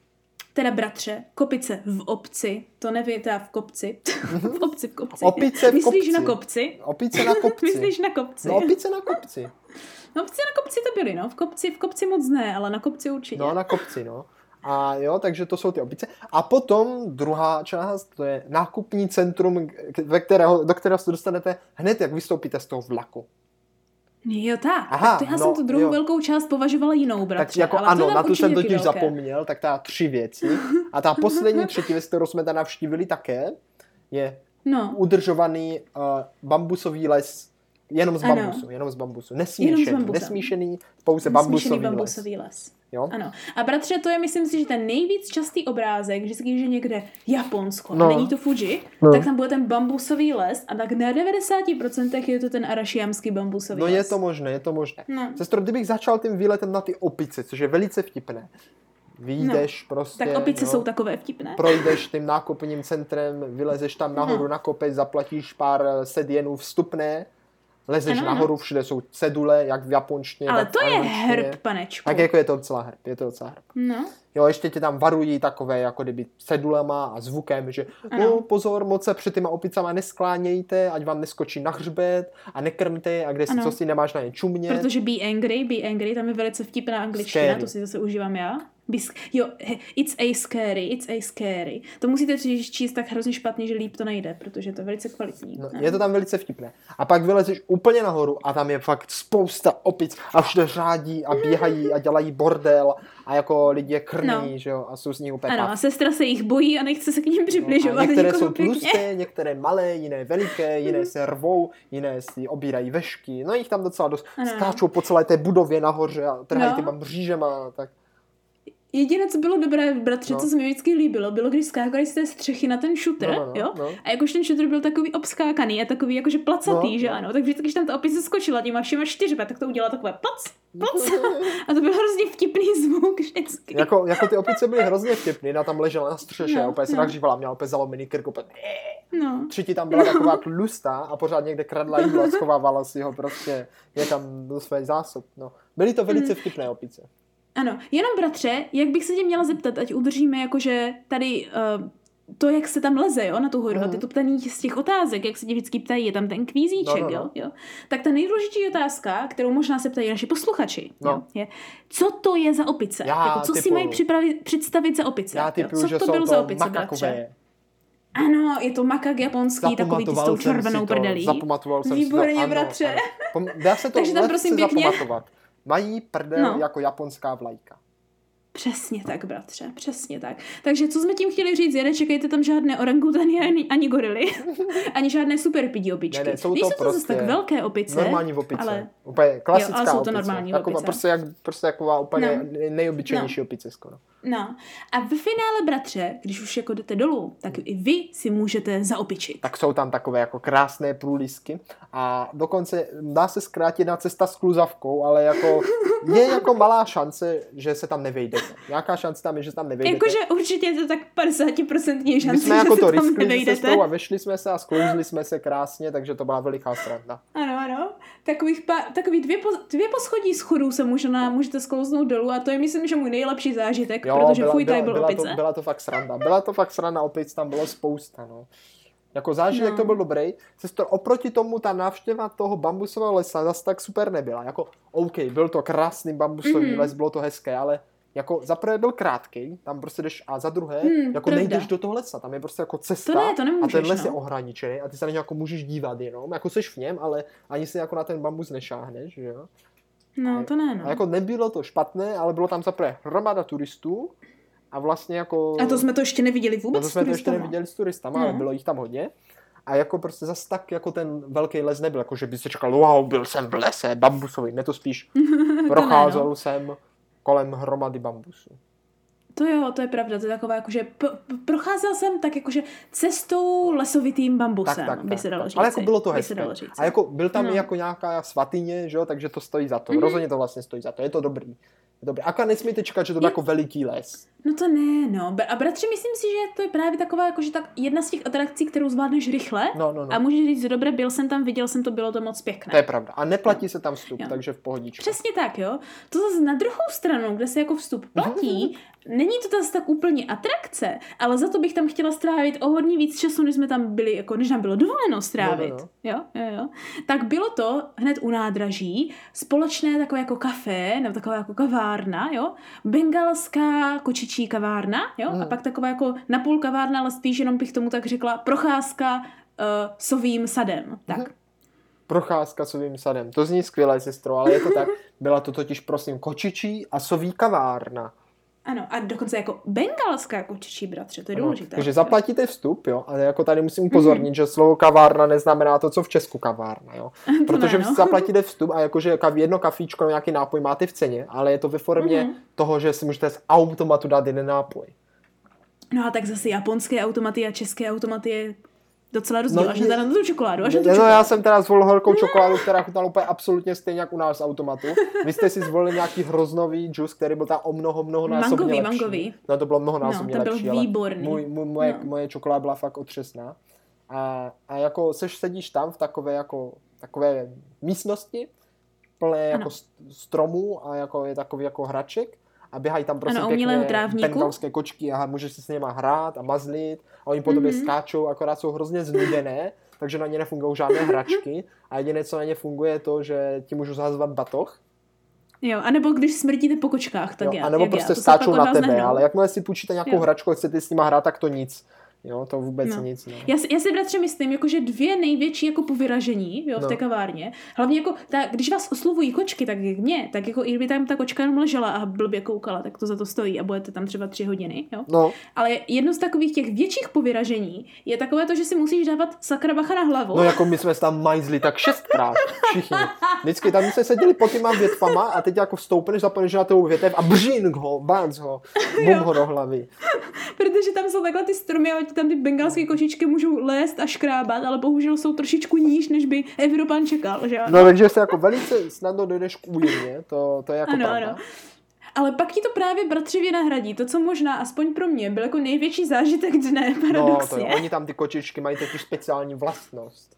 Teda bratře, kopice v obci, to nevím, teda v kopci. (laughs) v obci, v kopci. Opice v Myslíš kopci. na kopci? Opice na kopci. (laughs) Myslíš na kopci? No opice na kopci. No, obci na kopci to byly, no. V kopci, v kopci moc ne, ale na kopci určitě. No na kopci, no. A jo, takže to jsou ty opice. A potom druhá část, to je nákupní centrum, ve kterého, do kterého se dostanete hned, jak vystoupíte z toho vlaku. Jo, tak. Aha, tak to já no, jsem tu druhou jo. velkou část považovala jinou, bratře. Tak jako ale ano, na tu jsem totiž velké. zapomněl, tak ta tři věci. A ta poslední třetí věc, kterou jsme tam navštívili také, je No, udržovaný uh, bambusový les jenom z Ano. bambusu, jenom z bambusu. Nesmíšený, bambusa. nesmíšený, pouze smíšený bambusový, les. bambusový les. Jo? Ano. A bratře, to je, myslím si, že ten nejvíc častý obrázek, vždycky, když je někde Japonsko, No. no. není to Fuji, No. no. tak tam bude ten bambusový les a tak na 90% je to ten arašiamský bambusový No les. je to možné, je to možné. No. Sestro, kdybych začal tím výletem na ty opice, což je velice vtipné. Vyjdeš prostě, Tak opice jo, jsou takové vtipné. projdeš tím nákupním centrem, vylezeš tam nahoru No. na kopec, zaplatíš pár set jenů vstupné, lezeš Ano, nahoru, všude jsou cedule, jak v japonštině, Ale to je herb, panečku. Tak jako je to docela herb, je to docela herb. No. Jo, ještě tě tam varují takové jako kdyby cedulema a zvukem, že Ano. no, pozor, moc se před těma opicama nesklánějte, ať vám neskočí na hřbet a nekrmte je a kde si co si nemáš na ně čumět. Protože be angry, be angry, tam je velice vtipná angličtina, Scary. to si zase užívám já. Be sk- jo, it's a scary, it's a scary. To musíte číst tak hrozně špatně, že líp to nejde, protože to je velice kvalitní. No, je to tam velice vtipné. A pak vylezeš úplně nahoru a tam je fakt spousta opic a všude řádí a běhají a dělají bordel a jako lidi je krmí, No. že jo, a jsou z nich úplně Ano, a sestra se jich bojí a nechce se k ním No, a přibližovat. některé nikomu jsou tlusté, některé malé, jiné veliké, jiné se rvou, jiné si obírají vešky. No jich tam docela dost. Ano. Skáčou po celé té budově nahoře a trhají No. těma mřížema. Tak. Jediné, co bylo dobré, bratře, No. co se mi vždycky líbilo, bylo, když skákali z té střechy na ten šutr, No, no, no, jo? no. A jakož ten šutr byl takový obskákaný a takový jakože placatý, No, že no. ano? Tak vždycky, když tam ta opice skočila těma všema čtyřma, tak to udělala takové plac, plac. (laughs) A to byl hrozně vtipný zvuk vždycky. Jako, jako ty opice byly hrozně vtipný, ona tam ležela na střeše, No, úplně se no. nahřívala, měla úplně zalomený krk, úplně No. Třetí tam byla (laughs) taková tlustá a pořád někde kradla jídlo a schovávala si ho prostě někam do své zásob. No. Byly to velice Mhm. vtipné opice. Ano, jenom bratře, jak bych se tě měla zeptat, ať udržíme jakože tady uh, to, jak se tam leze, jo, na tu horu, Mhm. a ty to ptání z těch otázek, jak se tě vždycky ptají, je tam ten kvízíček, No, no, no. Jo, jo. Tak ta nejdůležitější otázka, kterou možná se ptají naši posluchači, No. jo, je, co to je za opice? Já jako, co si typuju. mají připravit, představit za opice? Já jo? typuju, Co že to jsou byl za opice, bratře? Ano, je to makak japonský, takový ty s tou červenou si prdelí. Zapamatoval jsem Výborně, si to, ano, bratře. ano. Pom- Dá se to (laughs) Takže tam prosím pěkně- zapamatovat. Mají prdel No. jako japonská vlajka. Přesně tak, bratře, přesně tak. Takže co jsme tím chtěli říct, je, nečekejte tam žádné orangutany ani, ani gorily, (laughs) ani žádné super pidi opičky. Ne, ne, jsou to Nejsou to zase prostě tak velké opice, Normální opice. ale Úplně klasická ale jsou to opice. normální Taková, opice. Prostě, jak, prostě taková úplně No. nejobyčejnější opice skoro. No. A v finále, bratře, když už jako jdete dolů, tak i vy si můžete zaopičit. tak jsou tam takové jako krásné průlisky a dokonce dá se zkrátit na cesta s kluzavkou, ale jako (laughs) je jako malá šance, že se tam nevejdete. Nějaká šance tam je, že se tam nevejdete. Jakože určitě je to tak 50% My šance, jsme že jako se to tam se nevejdete. sestrou a vešli jsme se a sklouzli jsme se krásně, takže to byla veliká sranda. Ano, ano. Takových, pa, takový dvě, po, dvě poschodí schodů se možná můžete sklouznout dolů a to je myslím, že můj nejlepší zážitek, Jo, protože byla, fuj, tady byla, byl byla, opice. to, byla to fakt sranda. Byla to fakt sranda, opic tam bylo spousta, no. Jako zážitek No. to byl dobrý. Sestro, oproti tomu ta návštěva toho bambusového lesa zase tak super nebyla. Jako, OK, byl to krásný bambusový Mhm. les, bylo to hezké, ale jako za prvé byl krátký, tam prostě jdeš, a za druhé, Hmm, jako pravda. nejdeš do toho lesa, tam je prostě jako cesta To ne, to a nemůžeš, ten les no. je ohraničený a ty se na něj jako můžeš dívat jenom, jako seš v něm, ale ani si jako na ten bambus nešáhneš, že jo. No, to ne, no. A jako nebylo to špatné, ale bylo tam zaprvé hromada turistů a vlastně jako... A to jsme to ještě neviděli No vůbec to jsme to ještě neviděli s turistama, ale No. bylo jich tam hodně. A jako prostě zas tak jako ten velký les nebyl, jako že by si říkal, wow, byl jsem v lese bambusový. Ne to spíš (laughs) procházel no. jsem kolem hromady bambusu. To jo, to je pravda, to je taková jakože, p- procházel jsem tak jakože cestou lesovitým bambusem, Tak, tak, by se dalo tak. říct. Ale jako bylo to hezké. A jako byl tam No. jako nějaká svatyně, že jo, takže to stojí za to. Mhm. Rozhodně to vlastně stojí za to. Je to dobrý. Dobrý. Aká nesmíte čekat, že to bude Je- jako veliký les. No to ne, no. A bratře, myslím si, že to je právě taková jakože tak jedna z těch atrakcí, kterou zvládneš rychle. No, no, no. A můžeš říct, dobré, byl jsem tam, viděl jsem to, bylo to moc pěkné. To je pravda. A neplatí se tam vstup, Jo. takže v pohodičku. Přesně tak, jo. To zase na druhou stranu, kde se jako vstup platí, není to zase tak úplně atrakce, ale za to bych tam chtěla strávit o hodně víc času, než jsme tam byli, jako než nám bylo dovoleno strávit. No, no, Jo, jo, jo. Tak bylo to hned u nádraží, společné takové jako kafé, nebo taková jako kavárna, jo. Bengalská kočičí kavárna, jo. Mm. A pak taková jako napůl kavárna, ale spíš jenom bych tomu tak řekla procházka uh, sovým sadem. Tak. Mhm. Procházka sovým sadem. To zní skvěle, sestro, ale je to tak. Byla to totiž, prosím, kočičí a soví kavárna. Ano, a dokonce jako bengalská kočičí bratře, to je Ano, důležité. takže zaplatíte vstup, jo, ale jako tady musím upozornit, že slovo kavárna neznamená to, co v Česku kavárna, jo. (laughs) Protože ne, no. zaplatíte vstup a jakože jedno kafíčko nebo nějaký nápoj máte v ceně, ale je to ve formě Mhm. toho, že si můžete z automatu dát jeden nápoj. No a tak zase japonské automaty a české automaty je docela rozdíl. No, až na, tu čokoládu, až na tu No, čokoládu. já jsem teda zvolil horkou čokoládu, která chutnala úplně absolutně stejně jak u nás z automatu. Vy jste si zvolili nějaký hroznový džus, který byl tam o mnoho, mnoho násobně Mangový, lepší. mangový. No to bylo mnoho násobně ten byl lepší, výborný. Můj, můj, moje, No. moje čokoláda byla fakt otřesná. A, a jako seš sedíš tam v takové jako takové místnosti, plné Ano. jako st- stromů a jako je takový jako hraček a běhají tam prostě Ano, trávníku. bengalské kočky a můžeš si s nimi hrát a mazlit a oni po tobě Mhm. skáčou, akorát jsou hrozně znuděné, takže na ně nefungují žádné (laughs) hračky a jediné, co na ně funguje, je to, že ti můžu zahazovat batoh, Jo, anebo když smrtíte po kočkách, tak jo, já. anebo jak prostě já. Skáčou na tebe, nehnou. ale jakmile si půjčíte nějakou Jo. hračku a chcete s nima hrát, tak to nic. Jo, to vůbec No. nic. No. Já si, já si bratře myslím, jako, že dvě největší jako povyražení jo, v No. té kavárně. Hlavně jako, ta, když vás oslovují kočky, tak jak mě, tak jako i kdyby tam ta kočka jenom ležela a blbě koukala, tak to za to stojí a budete tam třeba tři hodiny. Jo? no, Ale jedno z takových těch větších povyražení je takové to, že si musíš dávat sakra bacha na hlavu. no jako my jsme tam majzli tak šestkrát, všichni. Vždycky tam jsme seděli pod těma větvama a teď jako vstoupneš, zapomeneš na tou větev a bržín ho, bác ho, bum ho do hlavy. Protože tam jsou takhle ty stromy tam ty bengalské kočičky můžou lézt a škrábat, ale bohužel jsou trošičku níž, než by Evropan čekal, že? No takže se jako velice snadno dojdeš k újmě, to, to je jako Ano, pravda. ano. Ale pak ti to právě bratřivě nahradí. To, co možná, aspoň pro mě, byl jako největší zážitek dne, No, to paradoxně. jo, oni tam ty kočičky mají totiž speciální vlastnost.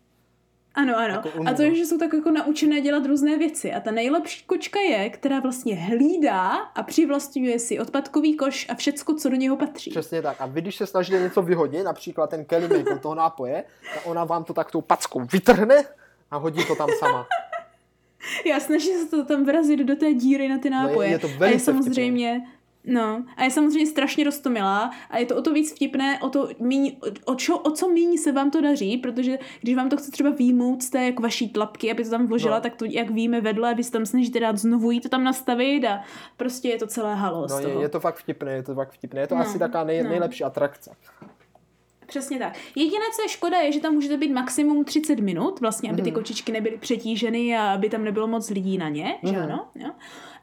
Ano, ano. Jako a to je, že jsou tak jako naučené dělat různé věci. A ta nejlepší kočka je, která vlastně hlídá a přivlastňuje si odpadkový koš a všecko, co do něho patří. Přesně tak. A vy, když se snažíte něco vyhodit, například ten kelímek od toho nápoje, tak ona vám to tak tou packou vytrhne a hodí to tam sama. (laughs) Já snažím se to tam vrazit do té díry na ty nápoje. No je to a je samozřejmě No, a je samozřejmě strašně roztomilá a je to o to víc vtipné, o to míň, o, čo, o co méně se vám to daří, protože když vám to chce třeba výjmout z té jak vaší tlapky, aby to tam vložila, no. tak to jak víme vedle, vy se tam snažíte dát znovu jí to tam nastavit a prostě je to celé halo no, je, je, to fakt vtipné, je to fakt vtipné, je to no, asi taká nej, no. nejlepší atrakce. Přesně tak. Jediné, co je škoda, je, že tam můžete být maximum 30 minut, vlastně, aby ty mhm. kočičky nebyly přetíženy a aby tam nebylo moc lidí na ně, mm. že mhm. ano? Jo?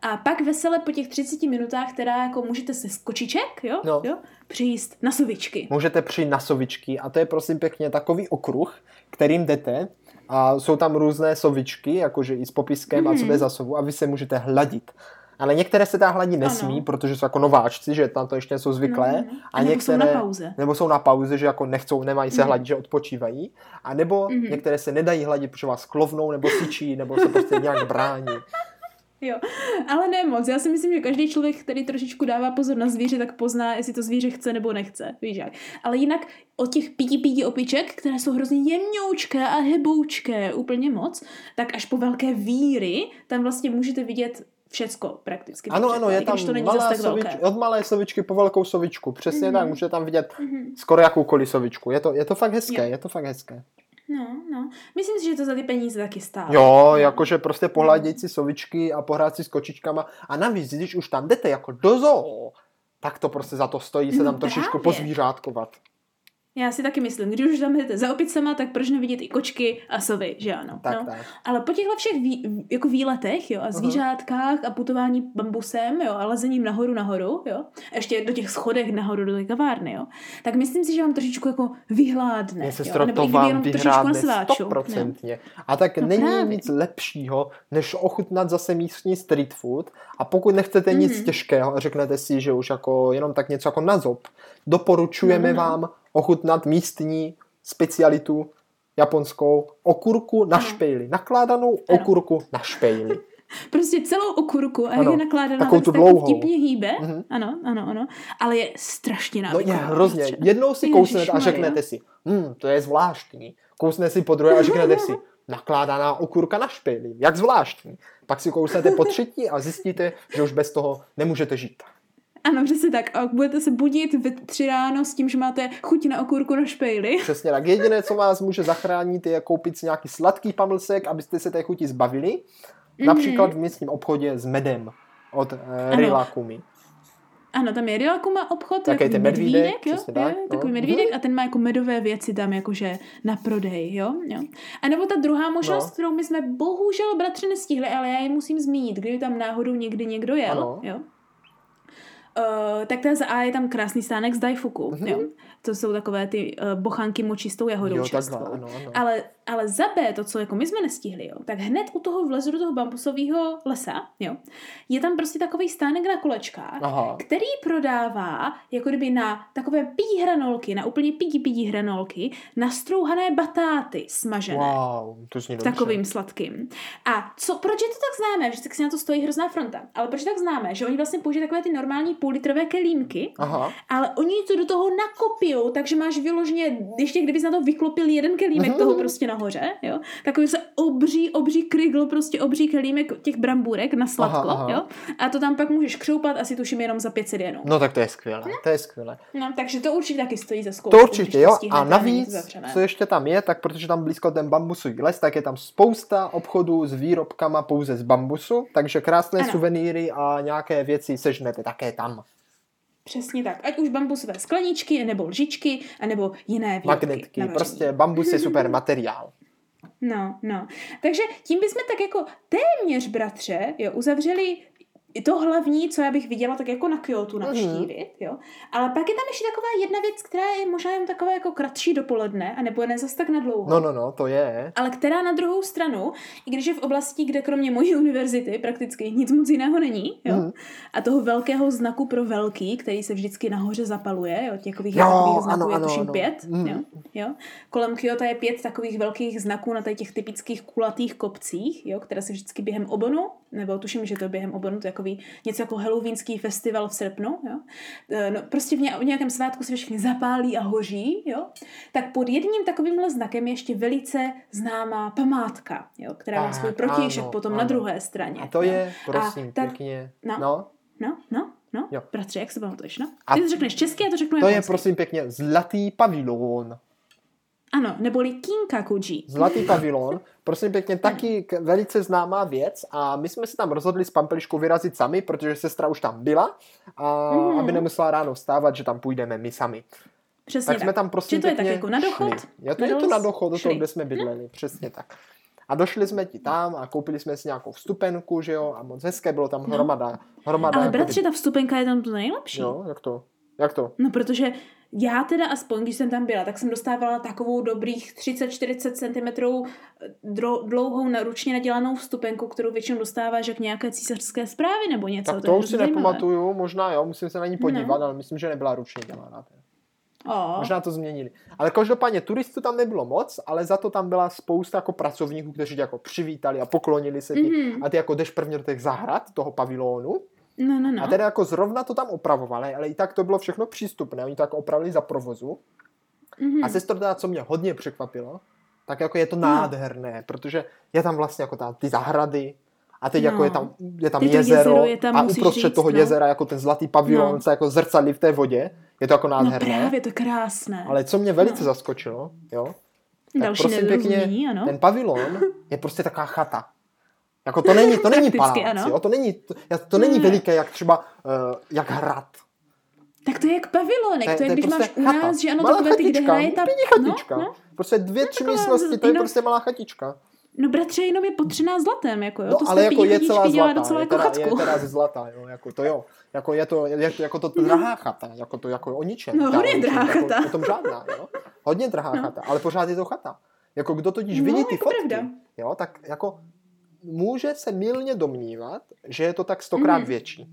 A pak vesele po těch 30 minutách, která jako můžete se z kočiček, jo, no. jo, přijíst na sovičky. Můžete přijít na sovičky a to je prosím pěkně takový okruh, kterým jdete a jsou tam různé sovičky, jakože i s popiskem mm. a co je za sovu a vy se můžete hladit. Ale některé se tam hladit nesmí, ano. protože jsou jako nováčci, že tam to ještě jsou zvyklé. No, no. no. A, a nebo některé, jsou na pauze. Nebo jsou na pauze, že jako nechcou, nemají se mm. hladit, že odpočívají. A nebo mm. některé se nedají hladit, protože vás klovnou, nebo syčí, nebo se prostě nějak brání. Jo, ale ne moc. Já si myslím, že každý člověk, který trošičku dává pozor na zvíře, tak pozná, jestli to zvíře chce nebo nechce. Víš jak. Ale jinak od těch píti píti opiček, které jsou hrozně jemňoučké a heboučké úplně moc, tak až po velké víry tam vlastně můžete vidět všecko prakticky. Ano, ano, je tam to není malá tak sovič, od malé sovičky po velkou sovičku. Přesně mm-hmm. tak, můžete tam vidět mm-hmm. skoro jakoukoliv sovičku. Je to, je to fakt hezké, je. je to fakt hezké. No, no. Myslím si, že to za ty peníze taky stálo. Jo, no. jakože prostě pohledět si sovičky a pohrát si s kočičkama. A navíc, když už tam jdete jako do zoo, tak to prostě za to stojí se tam no, trošičku pozvířátkovat. Já si taky myslím, když už tam jdete za opicema, tak proč nevidět i kočky a sovy, že ano. Tak, no. tak. Ale po těchto všech vý, jako výletech, jo, a zvířátkách uh-huh. a putování bambusem, jo, a lezením nahoru nahoru, jo, a ještě do těch schodech nahoru do té kavárny, jo, tak myslím si, že vám trošičku jako vyhládne. Se jo, nebo to vám vyhládne stoprocentně. A tak no není právě. nic lepšího, než ochutnat zase místní street food a pokud nechcete mm-hmm. nic mhm. těžkého a řeknete si, že už jako jenom tak něco jako na zob, doporučujeme no, no. vám ochutnat místní specialitu japonskou okurku na špejli. Nakládanou ano. okurku na špejli. (laughs) Prostě celou okurku a ano, je nakládaná takovou tu dlouhou. vtipně hýbe. Mm-hmm. Ano, ano, ano. Ale je strašně návyková. No je hrozně. Jednou si kousnete a řeknete si, hm, to je zvláštní. Kousne si po druhé a řeknete si, (laughs) nakládaná okurka na špejli. Jak zvláštní. Pak si kousnete po třetí a zjistíte, že už bez toho nemůžete žít. Ano, přesně tak. A budete se budit ve tři ráno s tím, že máte chuť na okurku na špejli. (laughs) Přesně tak. Jediné, co vás může zachránit, je koupit si nějaký sladký pamlsek, abyste se té chuti zbavili. Mm-hmm. Například v místním obchodě s medem od uh, Rilakumi. Ano, tam je Rilakuma obchod, tak je ten medvídek, medvídek jo? Tak, je, no. takový medvídek a ten má jako medové věci tam jakože na prodej, jo? jo. A nebo ta druhá možnost, no. kterou my jsme bohužel bratři nestihli, ale já ji musím zmínit, kdyby tam náhodou někdy někdo jel, ano. jo? Uh, tak ten za A je tam krásný stánek z Daifuku, mm-hmm. jo. To jsou takové ty uh, bochanky močistou jahodou jo, takhle, ano, ano. Ale ale za B, to, co jako my jsme nestihli, jo, tak hned u toho vlezu do toho bambusového lesa, jo, je tam prostě takový stánek na kolečkách, Aha. který prodává jako kdyby na takové pidí hranolky, na úplně pidí pidí hranolky, nastrouhané batáty smažené. Wow, to zní dobře. Takovým sladkým. A co, proč je to tak známé? Že tak si na to stojí hrozná fronta. Ale proč je tak známé? Že oni vlastně použijí takové ty normální půllitrové kelímky, Aha. ale oni to do toho nakopijou, takže máš vyloženě, ještě kdybys na to vyklopil jeden kelímek uh-huh. toho prostě nahoře, jo, takový se obří, obří krygl, prostě obří kelímek těch brambůrek na sladko, aha, aha. jo, a to tam pak můžeš křoupat asi tuším jenom za 500 jenů. No tak to je skvělé, hm? to je skvělé. No, takže to určitě taky stojí za zkoušku. To určitě, jo, a navíc, co ještě tam je, tak protože tam blízko ten bambusový les, tak je tam spousta obchodů s výrobkama pouze z bambusu, takže krásné ano. suvenýry a nějaké věci sežnete také tam. Přesně tak. Ať už bambusové skleničky, nebo lžičky, nebo jiné výrobky. Magnetky. Prostě bambus je super materiál. No, no. Takže tím bychom tak jako téměř, bratře, jo, uzavřeli to hlavní, co já bych viděla, tak jako na Kyoto navštívit, mm. jo. Ale pak je tam ještě taková jedna věc, která je možná jen takové jako kratší dopoledne, a nebo ne zas tak na dlouho. No, no, no, to je. Ale která na druhou stranu, i když je v oblasti, kde kromě mojí univerzity prakticky nic moc jiného není, jo. Mm. A toho velkého znaku pro velký, který se vždycky nahoře zapaluje, jo, takových, jo, takových znaků ano, je tuším ano. pět, mm. jo, jo. Kolem Kyoto je pět takových velkých znaků na těch typických kulatých kopcích, jo, které se vždycky během obonu, nebo tuším, že to během obonu, to jako takový něco jako halloweenský festival v srpnu, jo? E, no, prostě v, ně, v nějakém svátku se všechny zapálí a hoří, jo? tak pod jedním takovýmhle znakem je ještě velice známá památka, jo? která má svůj protějšek potom ano. na druhé straně. A to je, prosím, a tak, pěkně. No, no, no, no, no, Jo. bratře, jak se pamatuješ, no? A Ty to řekneš česky, já to řeknu To je prosím pěkně zlatý pavilon. Ano, neboli Kinkakuji. Zlatý pavilon, prosím pěkně, taky velice známá věc a my jsme se tam rozhodli s Pampeliškou vyrazit sami, protože sestra už tam byla a Mhm. aby nemusela ráno vstávat, že tam půjdeme my sami. Přesně Tak jsme tam prosím Že to je tak jako na dochod? šli. Je to, Na je to na dochod do toho, kde jsme bydleli, přesně tak. A došli jsme ti tam a koupili jsme si nějakou vstupenku, že jo, a moc hezké, bylo tam hromada, hromada. Ale jako bratře, ta vstupenka je tam to nejlepší. Jo, jak to? Jak to? No, protože já teda aspoň, když jsem tam byla, tak jsem dostávala takovou dobrých 30-40 cm dro- dlouhou ručně nadělanou vstupenku, kterou většinou dostáváš jak nějaké císařské zprávy nebo něco. Tak to to už si zajímavé. nepamatuju, možná jo, musím se na ní podívat, No. ale myslím, že nebyla ručně dělaná. teda. O, Možná to změnili. Ale každopádně turistů tam nebylo moc, ale za to tam byla spousta jako pracovníků, kteří tě jako přivítali a poklonili se ti. Mhm. A ty jako jdeš prvně do těch zahrad, toho pavilonu. No, no, no. A teda jako zrovna to tam opravovali, ale i tak to bylo všechno přístupné. Oni to jako opravili za provozu. Mhm. A sestro teda, co mě hodně překvapilo, tak jako je to No. nádherné, protože je tam vlastně jako ta, ty zahrady, a teď No. jako je tam, je tam jezero, jezero je tam, a uprostřed říct, toho no. jezera jako ten zlatý pavilon, No. se jako zrcadlí v té vodě. Je to jako No nádherné. právě, to je krásné. Ale co mě velice No. zaskočilo, jo, tak Další prosím pěkně, ano. ten pavilon je prostě taková chata. Jako to není, to není palác, ano. jo, to není, to, to není Ne. veliké, jak třeba, uh, jak hrad. Tak to je jak pavilonek, to je, když máš u chata. nás, že ano, Malá takové ty, kde chatička, hraje ta... chatička. No, no, Prostě dvě, tři taková místnosti, to je jenom- prostě malá chatička. no bratře, jenom je potřená zlatem, jako jo. No, to ale jako je celá zlatá, docela je jako teda, je teda ze zlata, jo, jako to jo. Jako je to, je to, jako to drahá chata, jako to jako o ničem. No, hodně drahá jako, chata. O tom žádná, jo. Hodně drahá No. chata, ale pořád je to chata. Jako kdo totiž No, vidí ty jako fotky, pravda. jo, tak jako může se milně domnívat, že je to tak stokrát Mhm. větší.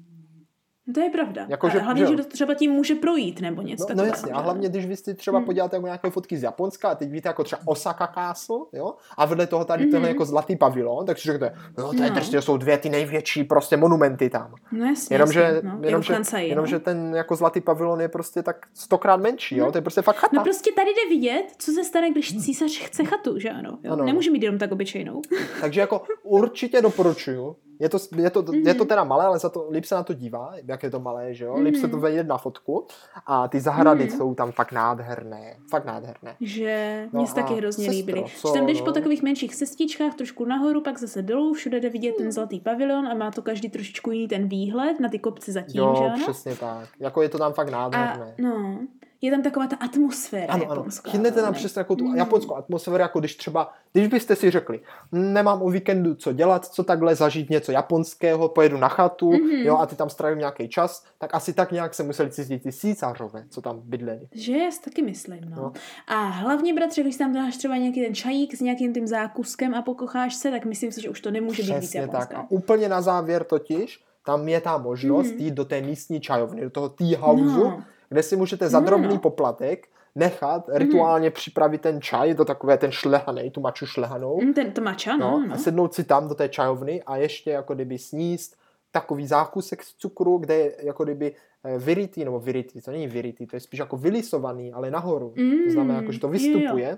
To je pravda. Jako, a že- hlavně, že že třeba tím může projít, nebo něco No, no takového. jasně, a hlavně, když vy si třeba Hmm. podíváte jako nějaké fotky z Japonska a teď víte jako třeba Osaka Castle, jo, a vedle toho tady Mhm. tenhle jako zlatý pavilon, tak si řeknete, no to je No. prostě jsou dvě ty největší prostě monumenty tam. No jasně, Jenomže, jasně, no, jenomže, Kansai, jenomže no. ten jako zlatý pavilon je prostě tak stokrát menší, jo? No. To je prostě fakt chata. No prostě tady jde vidět, co se stane, když císař chce chatu, že ano? Jo? Ano. Nemůže mít jenom tak obyčejnou. Takže jako určitě doporučuju. Je to, je, to, Mhm. je to teda malé, ale za to líp se na to dívá, jak je to malé, že jo? Líp se to Mhm. vejde na fotku a ty zahrady Mhm. jsou tam fakt nádherné. Fakt nádherné. Že No mě se taky a hrozně sestro, líbily. co, Že tam jdeš no? po takových menších cestičkách, trošku nahoru, pak zase dolů, všude jde vidět Hmm. ten zlatý pavilon a má to každý trošičku jiný ten výhled na ty kopce zatím, že Jo, ano? přesně tak. Jako je to tam fakt A nádherné. no, je tam taková ta atmosféra Ano, ano. japonská. Chytnete tam přesně jako tu Mm. japonskou atmosféru, jako když třeba, když byste si řekli, "Hm, nemám o víkendu co dělat, co takhle zažít něco japonského, pojedu na chatu, Mhm. jo, a ty tam strávím nějaký čas, tak asi tak nějak se museli cítit ty císařové, co tam bydleli. Že já si taky myslím, no. No. A hlavně, bratře, když tam dáš třeba nějaký ten čajík s nějakým tím zákuskem a pokocháš se, tak myslím si, že už to nemůže být víc Přesně tak. japonské. A úplně na závěr totiž, tam je ta možnost Mhm. jít do té místní čajovny, do toho tea houseu, No. Kde si můžete za drobný no. poplatek nechat rituálně připravit ten čaj, je to takové ten šlehaný, tu maču šlehanou, Mm, Ten, to mača, no, no, no. a sednout si tam do té čajovny a ještě jako kdyby sníst takový zákusek z cukru, kde je jako kdyby eh, vyrytý, nebo vyrytý, to není vyrytý, to je spíš jako vylisovaný, ale nahoru. To znamená, jako, že to Mm, jo, jo. vystupuje,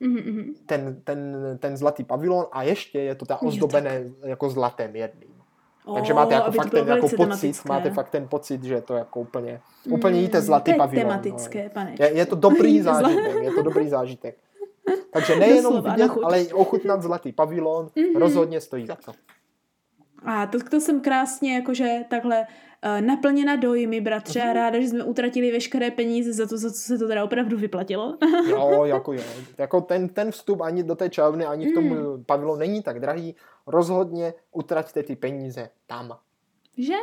Mhm, mhm. ten, ten, ten zlatý pavilon a ještě je to ta Jo, ozdobené jako zlatem jedným. Takže máte jako fakt ten jako pocit, tematické. máte fakt ten pocit, že to jako úplně, úplně Mm, jíte zlatý je pavilon. tematické, pane. No. Je, je to dobrý (laughs) zážitek, je to dobrý zážitek. Takže nejenom Doslova, vidět, ale i ochutnat zlatý pavilon Mhm. rozhodně stojí za to. A to, to jsem krásně jakože takhle uh, naplněna dojmy, bratře, Mhm. a ráda, že jsme utratili veškeré peníze za to, za co se to teda opravdu vyplatilo. Jo, jako jo. Jako ten, ten vstup ani do té čajovny, ani v tom Mm. pavilonu není tak drahý. Rozhodně utraťte ty peníze tam. že?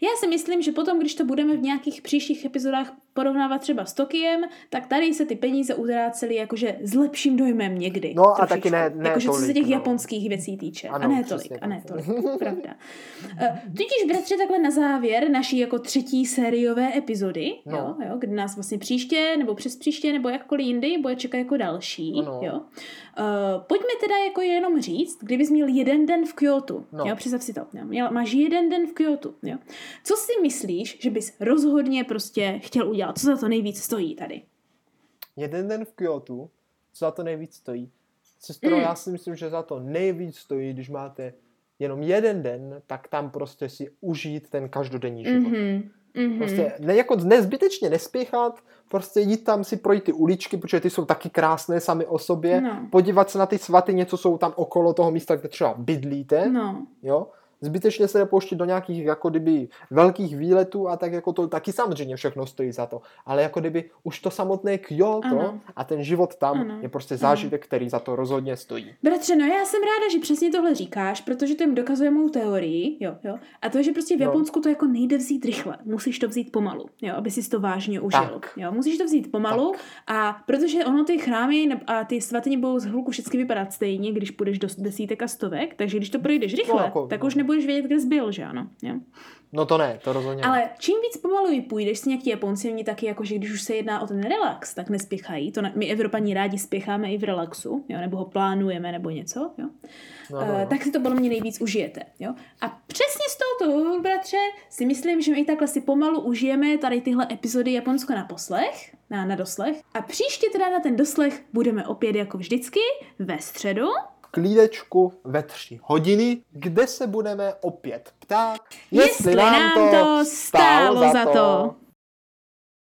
Já si myslím, že potom, když to budeme v nějakých příštích epizodách porovnávat třeba s Tokiem, tak tady se ty peníze utrácely jakože s lepším dojmem někdy. No a trošičku. taky ne- ne jakože co se tolik, těch no. japonských věcí týče. Ano, a ne přesně tolik, a ne tolik. Pravda. Uh, Tudíž, bratře, takhle na závěr naší jako třetí sériové epizody, No. jo, jo, kdy nás vlastně příště, nebo přes příště, nebo jakkoliv jindy, bude čekat jako další. Ano. Jo. Uh, pojďme teda jako jenom říct, kdybys měl jeden den v Kyoto, No. jo, představ si to, jo, měl, máš jeden den v Kyoto, jo. Co si myslíš, že bys rozhodně prostě chtěl udělat? Co za to nejvíc stojí tady? Jeden den v Kyoto, co za to nejvíc stojí. Sestro, Mm. já si myslím, že za to nejvíc stojí, když máte jenom jeden den, tak tam prostě si užít ten každodenní život. Mhm. Mhm. Prostě ne, jako nezbytečně nespěchat, prostě jít tam si projít ty uličky, protože ty jsou taky krásné sami o sobě, No. podívat se na ty svatyně, co jsou tam okolo toho místa, kde třeba bydlíte, No. jo, zbytečně se nepouštět do nějakých jako kdyby velkých výletů a tak jako to taky samozřejmě všechno stojí za to, ale jako kdyby už to samotné Kyoto Ano. a ten život tam Ano. je prostě zážitek, který za to rozhodně stojí. Bratře, no já jsem ráda, že přesně tohle říkáš, protože to jim dokazuje mou teorii, jo, jo. A to, že prostě v No. Japonsku to jako nejde vzít rychle. Musíš to vzít pomalu, jo, aby si to vážně užil. Tak. Jo, musíš to vzít pomalu a protože ono ty chrámy a ty svatyně budou z hluku všechny vypadat stejně, když půjdeš do desítek a stovek, takže když to projdeš rychle, jako, tak no. už nebudeš vědět, kde jsi byl, že ano. Jo? No to ne, to rozhodně. Ale čím víc pomalu půjdeš, si nějaký Japonci, oni taky, jako, že když už se jedná o ten relax, tak nespěchají. To na, my Evropani rádi spěcháme i v relaxu, jo, nebo ho plánujeme, nebo něco, jo. No, Uh, no, no. tak si to podle mě nejvíc užijete. Jo? A přesně z tohoto bratře, si myslím, že my takhle si pomalu užijeme tady tyhle epizody Japonsko na poslech, na, na doslech. A příště teda na ten doslech budeme opět jako vždycky ve středu. Klídečku ve tři hodiny, kde se budeme opět ptát, Jestli nám to stálo za to.